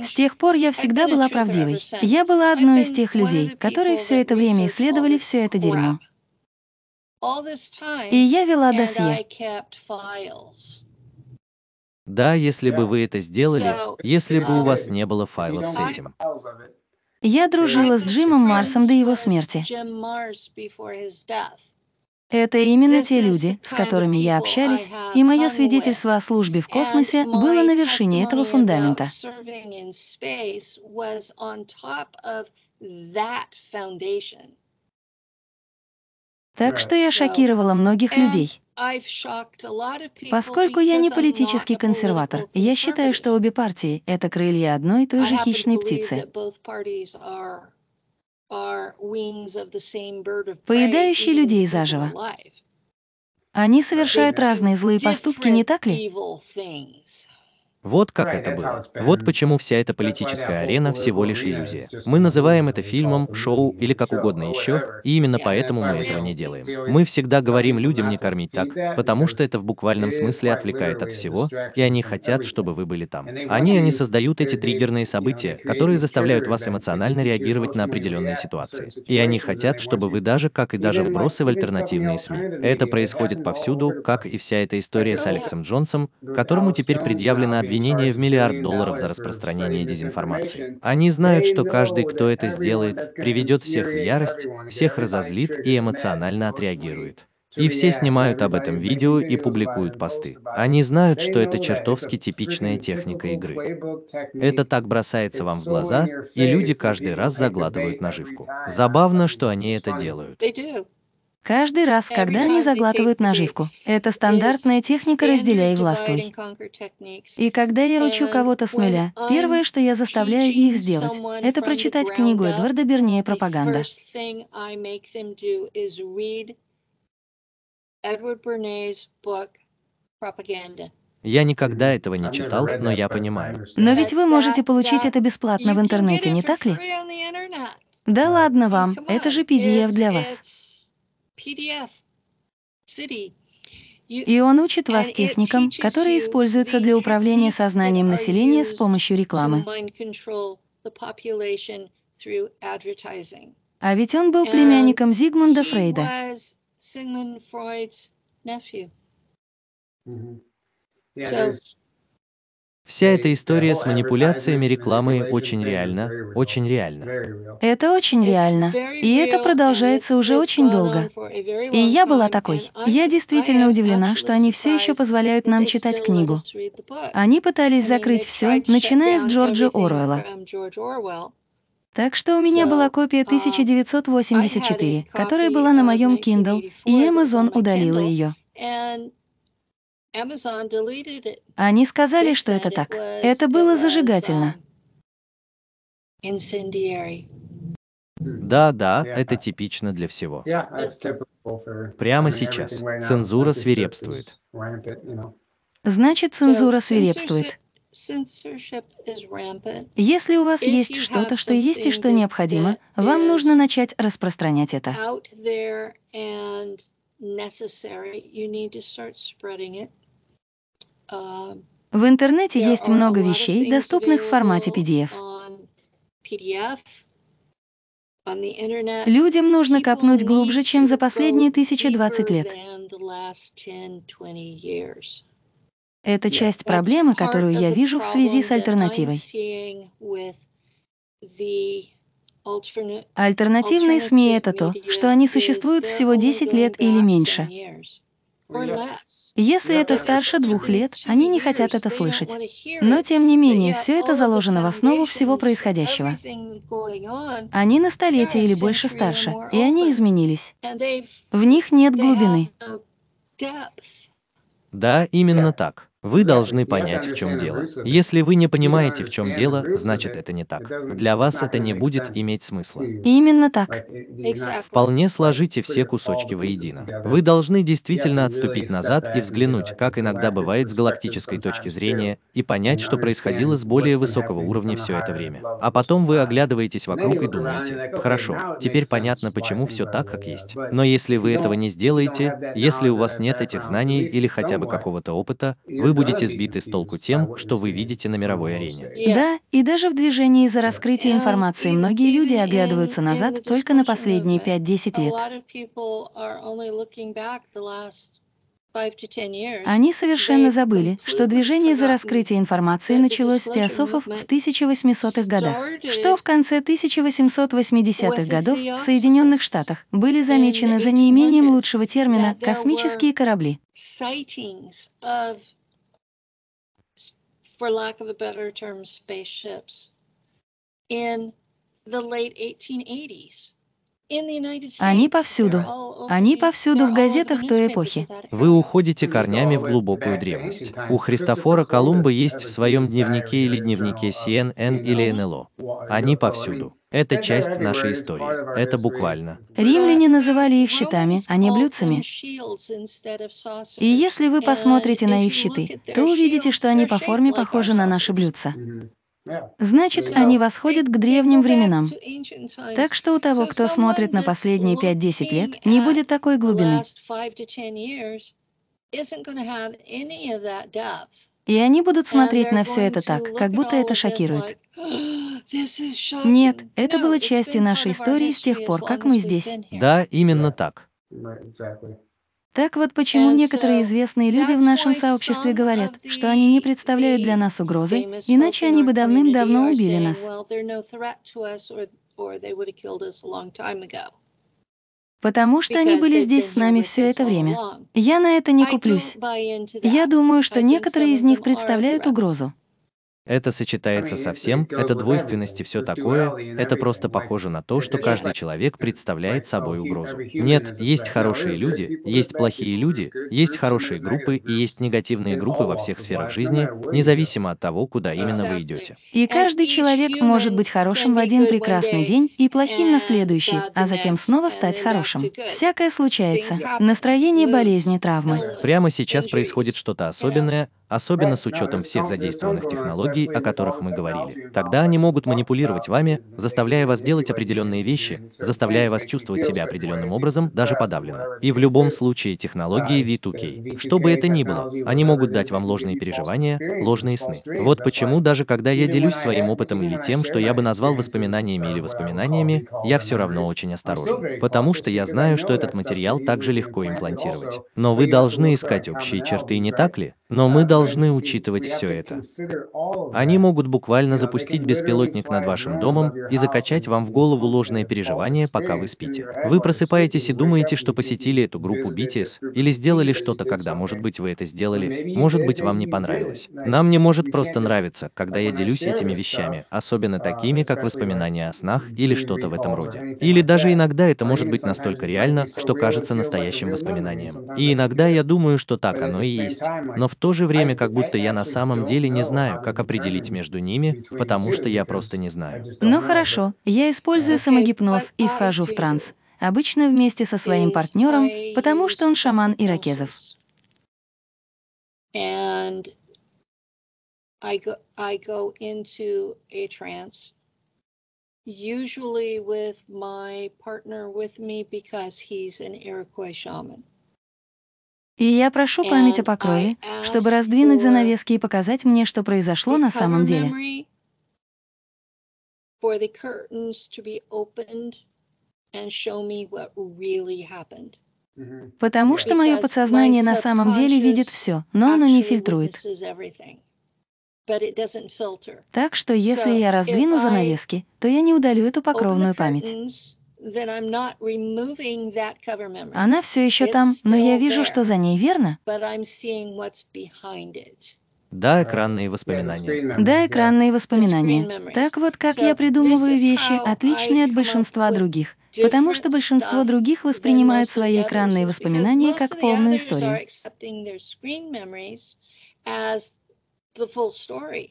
С тех пор я всегда была правдивой. Я была одной из тех людей, которые все это время исследовали все это дерьмо. И я вела досье. Да, если бы вы это сделали, если бы у вас не было файлов с этим. Я дружила с Джимом Марсом до его смерти. Это именно те люди, с которыми я общалась, и мое свидетельство о службе в космосе было на вершине этого фундамента. Так что я шокировала многих людей. Поскольку я не политический консерватор, я считаю, что обе партии — это крылья одной и той же хищной птицы. Поедающие людей заживо. Они совершают разные злые поступки, не так ли? Вот как это было. Вот почему вся эта политическая арена всего лишь иллюзия. Мы называем это фильмом, шоу или как угодно еще, и именно поэтому мы этого не делаем. Мы всегда говорим людям не кормить так, потому что это в буквальном смысле отвлекает от всего, и они хотят, чтобы вы были там. Они, они создают эти триггерные события, которые заставляют вас эмоционально реагировать на определенные ситуации. И они хотят, чтобы вы даже, как и даже вбросы в альтернативные СМИ. Это происходит повсюду, как и вся эта история с Алексом Джонсом, которому теперь предъявлено обвинение в миллиард долларов за распространение дезинформации. Они знают, что каждый, кто это сделает, приведет всех в ярость, всех разозлит и эмоционально отреагирует. И все снимают об этом видео и публикуют посты. Они знают, что это чертовски типичная техника игры. Это так бросается вам в глаза, и люди каждый раз заглатывают наживку. Забавно, что они это делают. Каждый раз, когда они заглатывают наживку. Это стандартная техника «разделяй и властвуй». И когда я учу кого-то с нуля, первое, что я заставляю их сделать, это прочитать книгу Эдварда Бернея «Пропаганда». Я никогда этого не читал, но я понимаю. Но ведь вы можете получить это бесплатно в интернете, не так ли? Да ладно вам, это же PDF для вас. И он учит вас техникам, которые используются для управления сознанием населения с помощью рекламы. А ведь он был племянником Зигмунда Фрейда. Вся эта история с манипуляциями рекламы очень реальна, очень реальна. Это очень реально. И это продолжается уже очень долго. И я была такой. Я действительно удивлена, что они все еще позволяют нам читать книгу. Они пытались закрыть все, начиная с Джорджа Оруэлла. Так что у меня была копия 1984, которая была на моем Kindle, и Amazon удалила ее. Они сказали, что это так. Это было зажигательно. Да, да, это типично для всего. Прямо сейчас цензура свирепствует. Значит, цензура свирепствует. Если у вас есть что-то, что есть и что необходимо, вам нужно начать распространять это. В интернете есть много вещей, доступных в формате PDF. Людям нужно копнуть глубже, чем за последние 1020 лет. Это часть проблемы, которую я вижу в связи с альтернативой. Альтернативные СМИ — это то, что они существуют всего 10 лет или меньше. Если это старше двух лет, они не хотят это слышать. Но, тем не менее, все это заложено в основу всего происходящего. Они на столетие или больше старше, и они изменились. В них нет глубины. Да, именно так. Вы должны понять, в чем дело. Если вы не понимаете, в чем дело, значит это не так. Для вас это не будет иметь смысла. Именно так. Вполне сложите все кусочки воедино. Вы должны действительно отступить назад и взглянуть, как иногда бывает с галактической точки зрения, и понять, что происходило с более высокого уровня все это время. А потом вы оглядываетесь вокруг и думаете, хорошо, теперь понятно, почему все так, как есть. Но если вы этого не сделаете, если у вас нет этих знаний или хотя бы какого-то опыта, вы будете сбиты с толку тем, что вы видите на мировой арене. Да, и даже в движении за раскрытие информации многие люди оглядываются назад только на последние 5-10 лет. Они совершенно забыли, что движение за раскрытие информации началось с теософов в 1800-х годах, что в конце 1880-х годов в Соединенных Штатах были замечены за неимением лучшего термина «космические корабли». For lack of a better term, spaceships in the late 1880s. Они повсюду. Они повсюду в газетах той эпохи. Вы уходите корнями в глубокую древность. У Христофора Колумба есть в своем дневнике или дневнике CNN или НЛО. Они повсюду. Это часть нашей истории. Это буквально. Римляне называли их щитами, а не блюдцами. И если вы посмотрите на их щиты, то увидите, что они по форме похожи на наши блюдца. Значит, они восходят к древним временам. Так что у того, кто смотрит на последние 5-10 лет, не будет такой глубины. И они будут смотреть на все это так, как будто это шокирует. Нет, это было частью нашей истории с тех пор, как мы здесь. Да, именно так. Так вот почему некоторые известные люди в нашем сообществе говорят, что они не представляют для нас угрозы, иначе они бы давным-давно убили нас. Потому что они были здесь с нами все это время. Я на это не куплюсь. Я думаю, что некоторые из них представляют угрозу. Это сочетается со всем, это двойственность и все такое, это просто похоже на то, что каждый человек представляет собой угрозу. Нет, есть хорошие люди, есть плохие люди, есть хорошие группы и есть негативные группы во всех сферах жизни, независимо от того, куда именно вы идете. И каждый человек может быть хорошим в один прекрасный день и плохим на следующий, а затем снова стать хорошим. Всякое случается. Настроение, болезни, травмы. Прямо сейчас происходит что-то особенное, особенно с учетом всех задействованных технологий, о которых мы говорили. Тогда они могут манипулировать вами, заставляя вас делать определенные вещи, заставляя вас чувствовать себя определенным образом, даже подавленно. И в любом случае технологии V2K, что бы это ни было, они могут дать вам ложные переживания, ложные сны. Вот почему даже когда я делюсь своим опытом или тем, что я бы назвал воспоминаниями или воспоминаниями, я все равно очень осторожен, потому что я знаю, что этот материал также легко имплантировать. Но вы должны искать общие черты, не так ли? Но мы должны учитывать все это. Они могут буквально запустить беспилотник над вашим домом и закачать вам в голову ложные переживания, пока вы спите. Вы просыпаетесь и думаете, что посетили эту группу BTS или сделали что-то, когда, может быть, вы это сделали, может быть, вам не понравилось. Нам не может просто нравиться, когда я делюсь этими вещами, особенно такими, как воспоминания о снах или что-то в этом роде. Или даже иногда это может быть настолько реально, что кажется настоящим воспоминанием. И иногда я думаю, что так оно и есть. Но в то же время как будто я на самом деле не знаю, как определить между ними, потому что я просто не знаю. Ну хорошо, я использую самогипноз и вхожу в транс. Обычно вместе со своим партнером, потому что он шаман иракезов. usually with my partner with me because he's an Iroquois shaman. И я прошу память о покрове, чтобы раздвинуть занавески и показать мне, что произошло на самом деле. Потому что мое подсознание на самом деле видит все, но оно не фильтрует. Так что если я раздвину занавески, то я не удалю эту покровную память. Она все еще там, но я вижу, что за ней, верно? Да, экранные воспоминания. Да, экранные воспоминания. Так вот, как я придумываю вещи, отличные от большинства других. Потому что большинство других воспринимают свои экранные воспоминания как полную историю.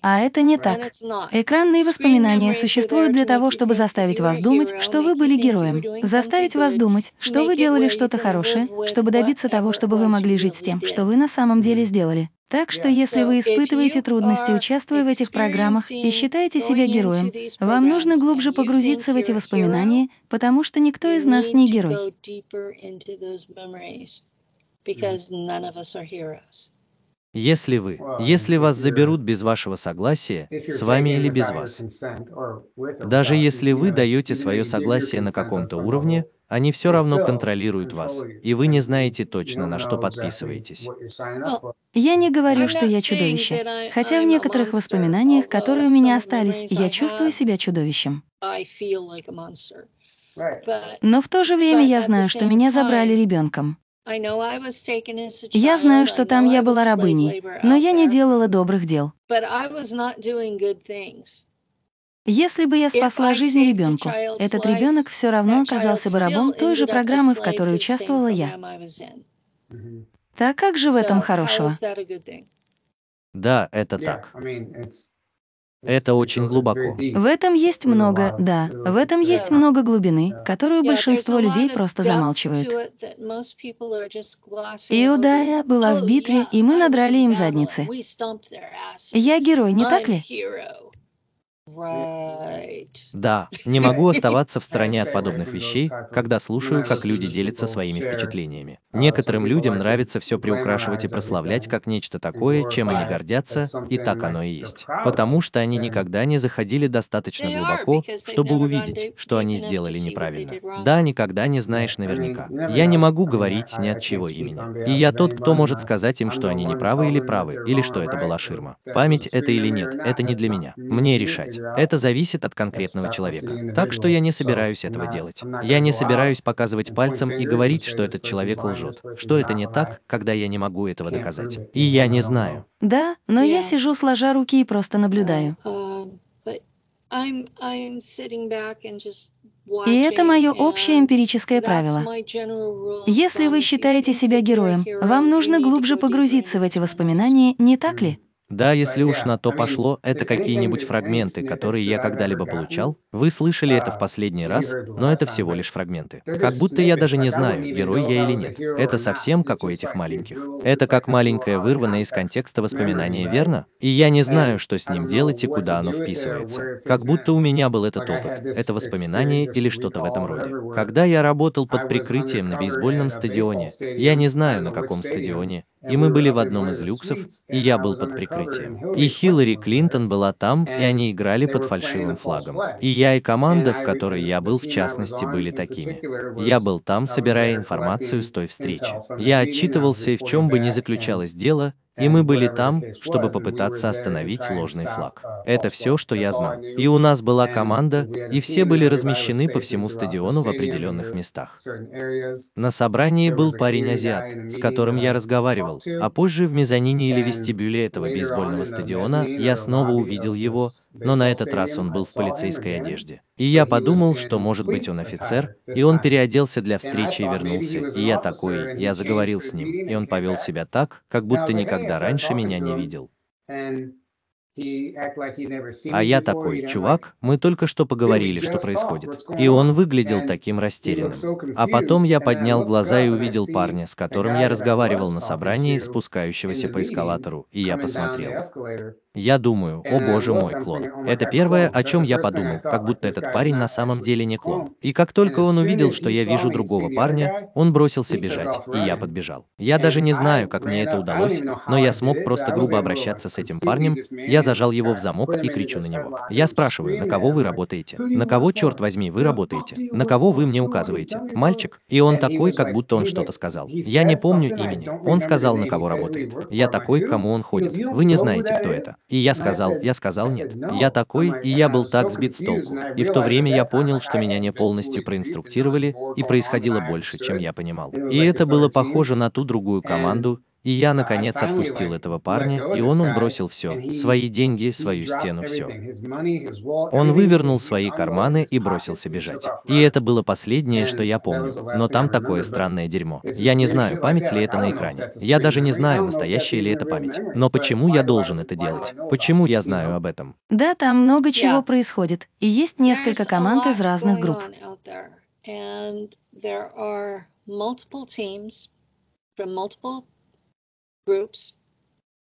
А это не так. Экранные воспоминания существуют для того, чтобы заставить вас думать, что вы были героем, заставить вас думать, что вы делали что-то хорошее, чтобы добиться того, чтобы вы могли жить с тем, что вы на самом деле сделали. Так что если вы испытываете трудности, участвуя в этих программах, и считаете себя героем, вам нужно глубже погрузиться в эти воспоминания, потому что никто из нас не герой. Если вы, если вас заберут без вашего согласия, с вами или без вас, даже если вы даете свое согласие на каком-то уровне, они все равно контролируют вас, и вы не знаете точно, на что подписываетесь. Я не говорю, что я чудовище, хотя в некоторых воспоминаниях, которые у меня остались, я чувствую себя чудовищем. Но в то же время я знаю, что меня забрали ребенком. Я знаю, что там я была рабыней, но я не делала добрых дел. Если бы я спасла жизнь ребенку, этот ребенок все равно оказался бы рабом той же программы, в которой участвовала я. Так как же в этом хорошего? Да, это так. Это очень глубоко. В этом есть много, да, в этом есть много глубины, которую большинство людей просто замалчивают. Иудая была в битве, и мы надрали им задницы. Я герой, не так ли? Да, не могу оставаться в стороне от подобных вещей, когда слушаю, как люди делятся своими впечатлениями. Некоторым людям нравится все приукрашивать и прославлять как нечто такое, чем они гордятся, и так оно и есть. Потому что они никогда не заходили достаточно глубоко, чтобы увидеть, что они сделали неправильно. Да, никогда не знаешь наверняка. Я не могу говорить ни от чего имени. И я тот, кто может сказать им, что они неправы или правы, или что это была ширма. Память это или нет, это не для меня. Мне решать. Это зависит от конкретного человека. Так что я не собираюсь этого делать. Я не собираюсь показывать пальцем и говорить, что этот человек лжет, что это не так, когда я не могу этого доказать. И я не знаю. Да, но я сижу сложа руки и просто наблюдаю. И это мое общее эмпирическое правило. Если вы считаете себя героем, вам нужно глубже погрузиться в эти воспоминания, не так ли? Да, если уж на то пошло, это какие-нибудь фрагменты, которые я когда-либо получал. Вы слышали это в последний раз, но это всего лишь фрагменты. Как будто я даже не знаю, герой я или нет. Это совсем как у этих маленьких. Это как маленькое вырванное из контекста воспоминание, верно? И я не знаю, что с ним делать и куда оно вписывается. Как будто у меня был этот опыт, это воспоминание или что-то в этом роде. Когда я работал под прикрытием на бейсбольном стадионе, я не знаю, на каком стадионе, и мы были в одном из люксов, и я был под прикрытием. И Хиллари Клинтон была там, и они играли под фальшивым флагом. И я и команда, в которой я был, в частности, были такими. Я был там, собирая информацию с той встречи. Я отчитывался, и в чем бы ни заключалось дело, и мы были там, чтобы попытаться остановить ложный флаг. Это все, что я знал. И у нас была команда, и все были размещены по всему стадиону в определенных местах. На собрании был парень-азиат, с которым я разговаривал, а позже в мезонине или вестибюле этого бейсбольного стадиона я снова увидел его, но на этот раз он был в полицейской одежде. И я подумал, что может быть он офицер, и он переоделся для встречи и вернулся, и я такой, я заговорил с ним, и он повел себя так, как будто никогда раньше меня не видел. А я такой, чувак, мы только что поговорили, что происходит. И он выглядел таким растерянным. А потом я поднял глаза и увидел парня, с которым я разговаривал на собрании, спускающегося по эскалатору, и я посмотрел. Я думаю, о боже мой, клон. Это первое, о чем я подумал, как будто этот парень на самом деле не клон. И как только он увидел, что я вижу другого парня, он бросился бежать, и я подбежал. Я даже не знаю, как мне это удалось, но я смог просто грубо обращаться с этим парнем. Я зажал его в замок и кричу на него. Я спрашиваю, на кого вы работаете? На кого, черт возьми, вы работаете? На кого вы мне указываете? Мальчик? И он такой, как будто он что-то сказал. Я не помню имени. Он сказал, на кого работает. Я такой, к кому он ходит. Вы не знаете, кто это. И я сказал, я сказал нет. Я такой, и я был так сбит с толку. И в то время я понял, что меня не полностью проинструктировали, и происходило больше, чем я понимал. И это было похоже на ту другую команду, и я, наконец, отпустил этого парня, и он, бросил все, свои деньги, свою стену, все. Он вывернул свои карманы и бросился бежать. И это было последнее, что я помню. Но там такое странное дерьмо. Я не знаю, память ли это на экране. Я даже не знаю, настоящая ли это память. Но почему я должен это делать? Почему я знаю об этом? Да, там много чего происходит. И есть несколько команд из разных групп.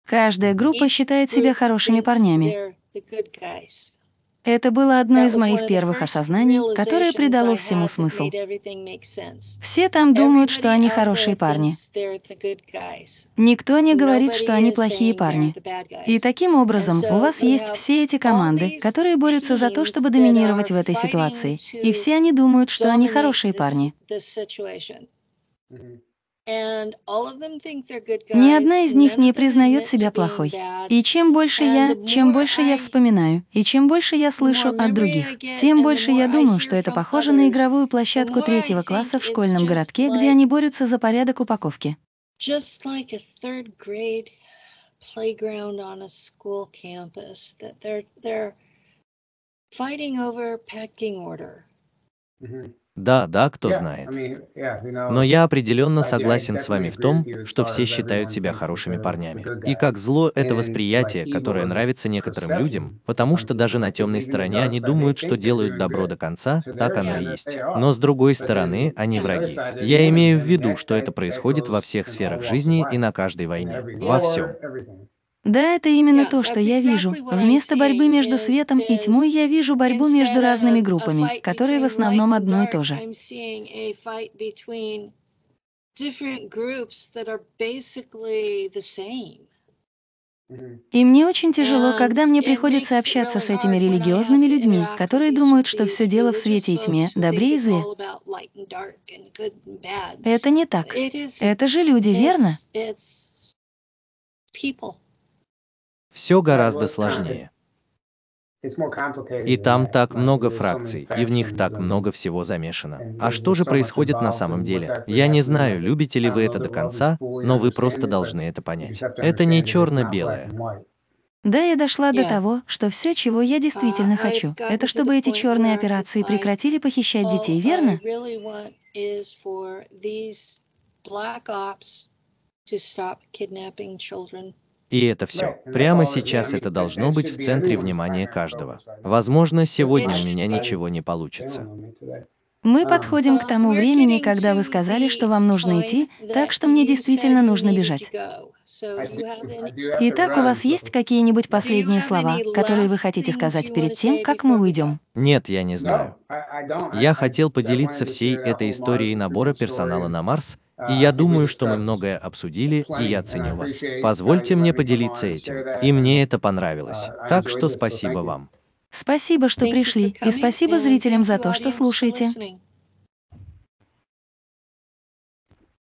Каждая группа считает себя хорошими парнями. Это было одно из моих первых осознаний, которое придало всему смысл. Все там думают, что они хорошие парни. Никто не говорит, что они плохие парни. И таким образом у вас есть все эти команды, которые борются за то, чтобы доминировать в этой ситуации. И все они думают, что они хорошие парни. Ни одна из них не признает себя плохой. И чем больше я, чем больше я вспоминаю, и чем больше я слышу от других, тем больше я думаю, что это похоже на игровую площадку третьего класса в школьном городке, где они борются за порядок упаковки. Mm-hmm. Да, да, кто знает. Но я определенно согласен с вами в том, что все считают себя хорошими парнями. И как зло — это восприятие, которое нравится некоторым людям, потому что даже на темной стороне они думают, что делают добро до конца, так оно и есть. Но с другой стороны, они враги. Я имею в виду, что это происходит во всех сферах жизни и на каждой войне. Во всем. Да, это именно то, что я вижу. Вместо борьбы между светом и тьмой я вижу борьбу между разными группами, которые в основном одно и то же. И мне очень тяжело, когда мне приходится общаться с этими религиозными людьми, которые думают, что все дело в свете и тьме, добре и зле. Это не так. Это же люди, верно? Все гораздо сложнее. И там так много фракций, и в них так много всего замешано. А что же происходит на самом деле? Я не знаю, любите ли вы это до конца, но вы просто должны это понять. Это не черно-белое. Да, я дошла до того, что все, чего я действительно хочу, это чтобы эти черные операции прекратили похищать детей, верно? И это все. Прямо сейчас это должно быть в центре внимания каждого. Возможно, сегодня у меня ничего не получится. Мы подходим к тому времени, когда вы сказали, что вам нужно идти, так что мне действительно нужно бежать. Итак, у вас есть какие-нибудь последние слова, которые вы хотите сказать перед тем, как мы уйдем? Нет, я не знаю. Я хотел поделиться всей этой историей набора персонала на Марс, и я думаю, что мы многое обсудили, и я ценю вас. Позвольте мне поделиться этим. И мне это понравилось. Так что спасибо вам. Спасибо, что пришли, и спасибо зрителям за то, что слушаете.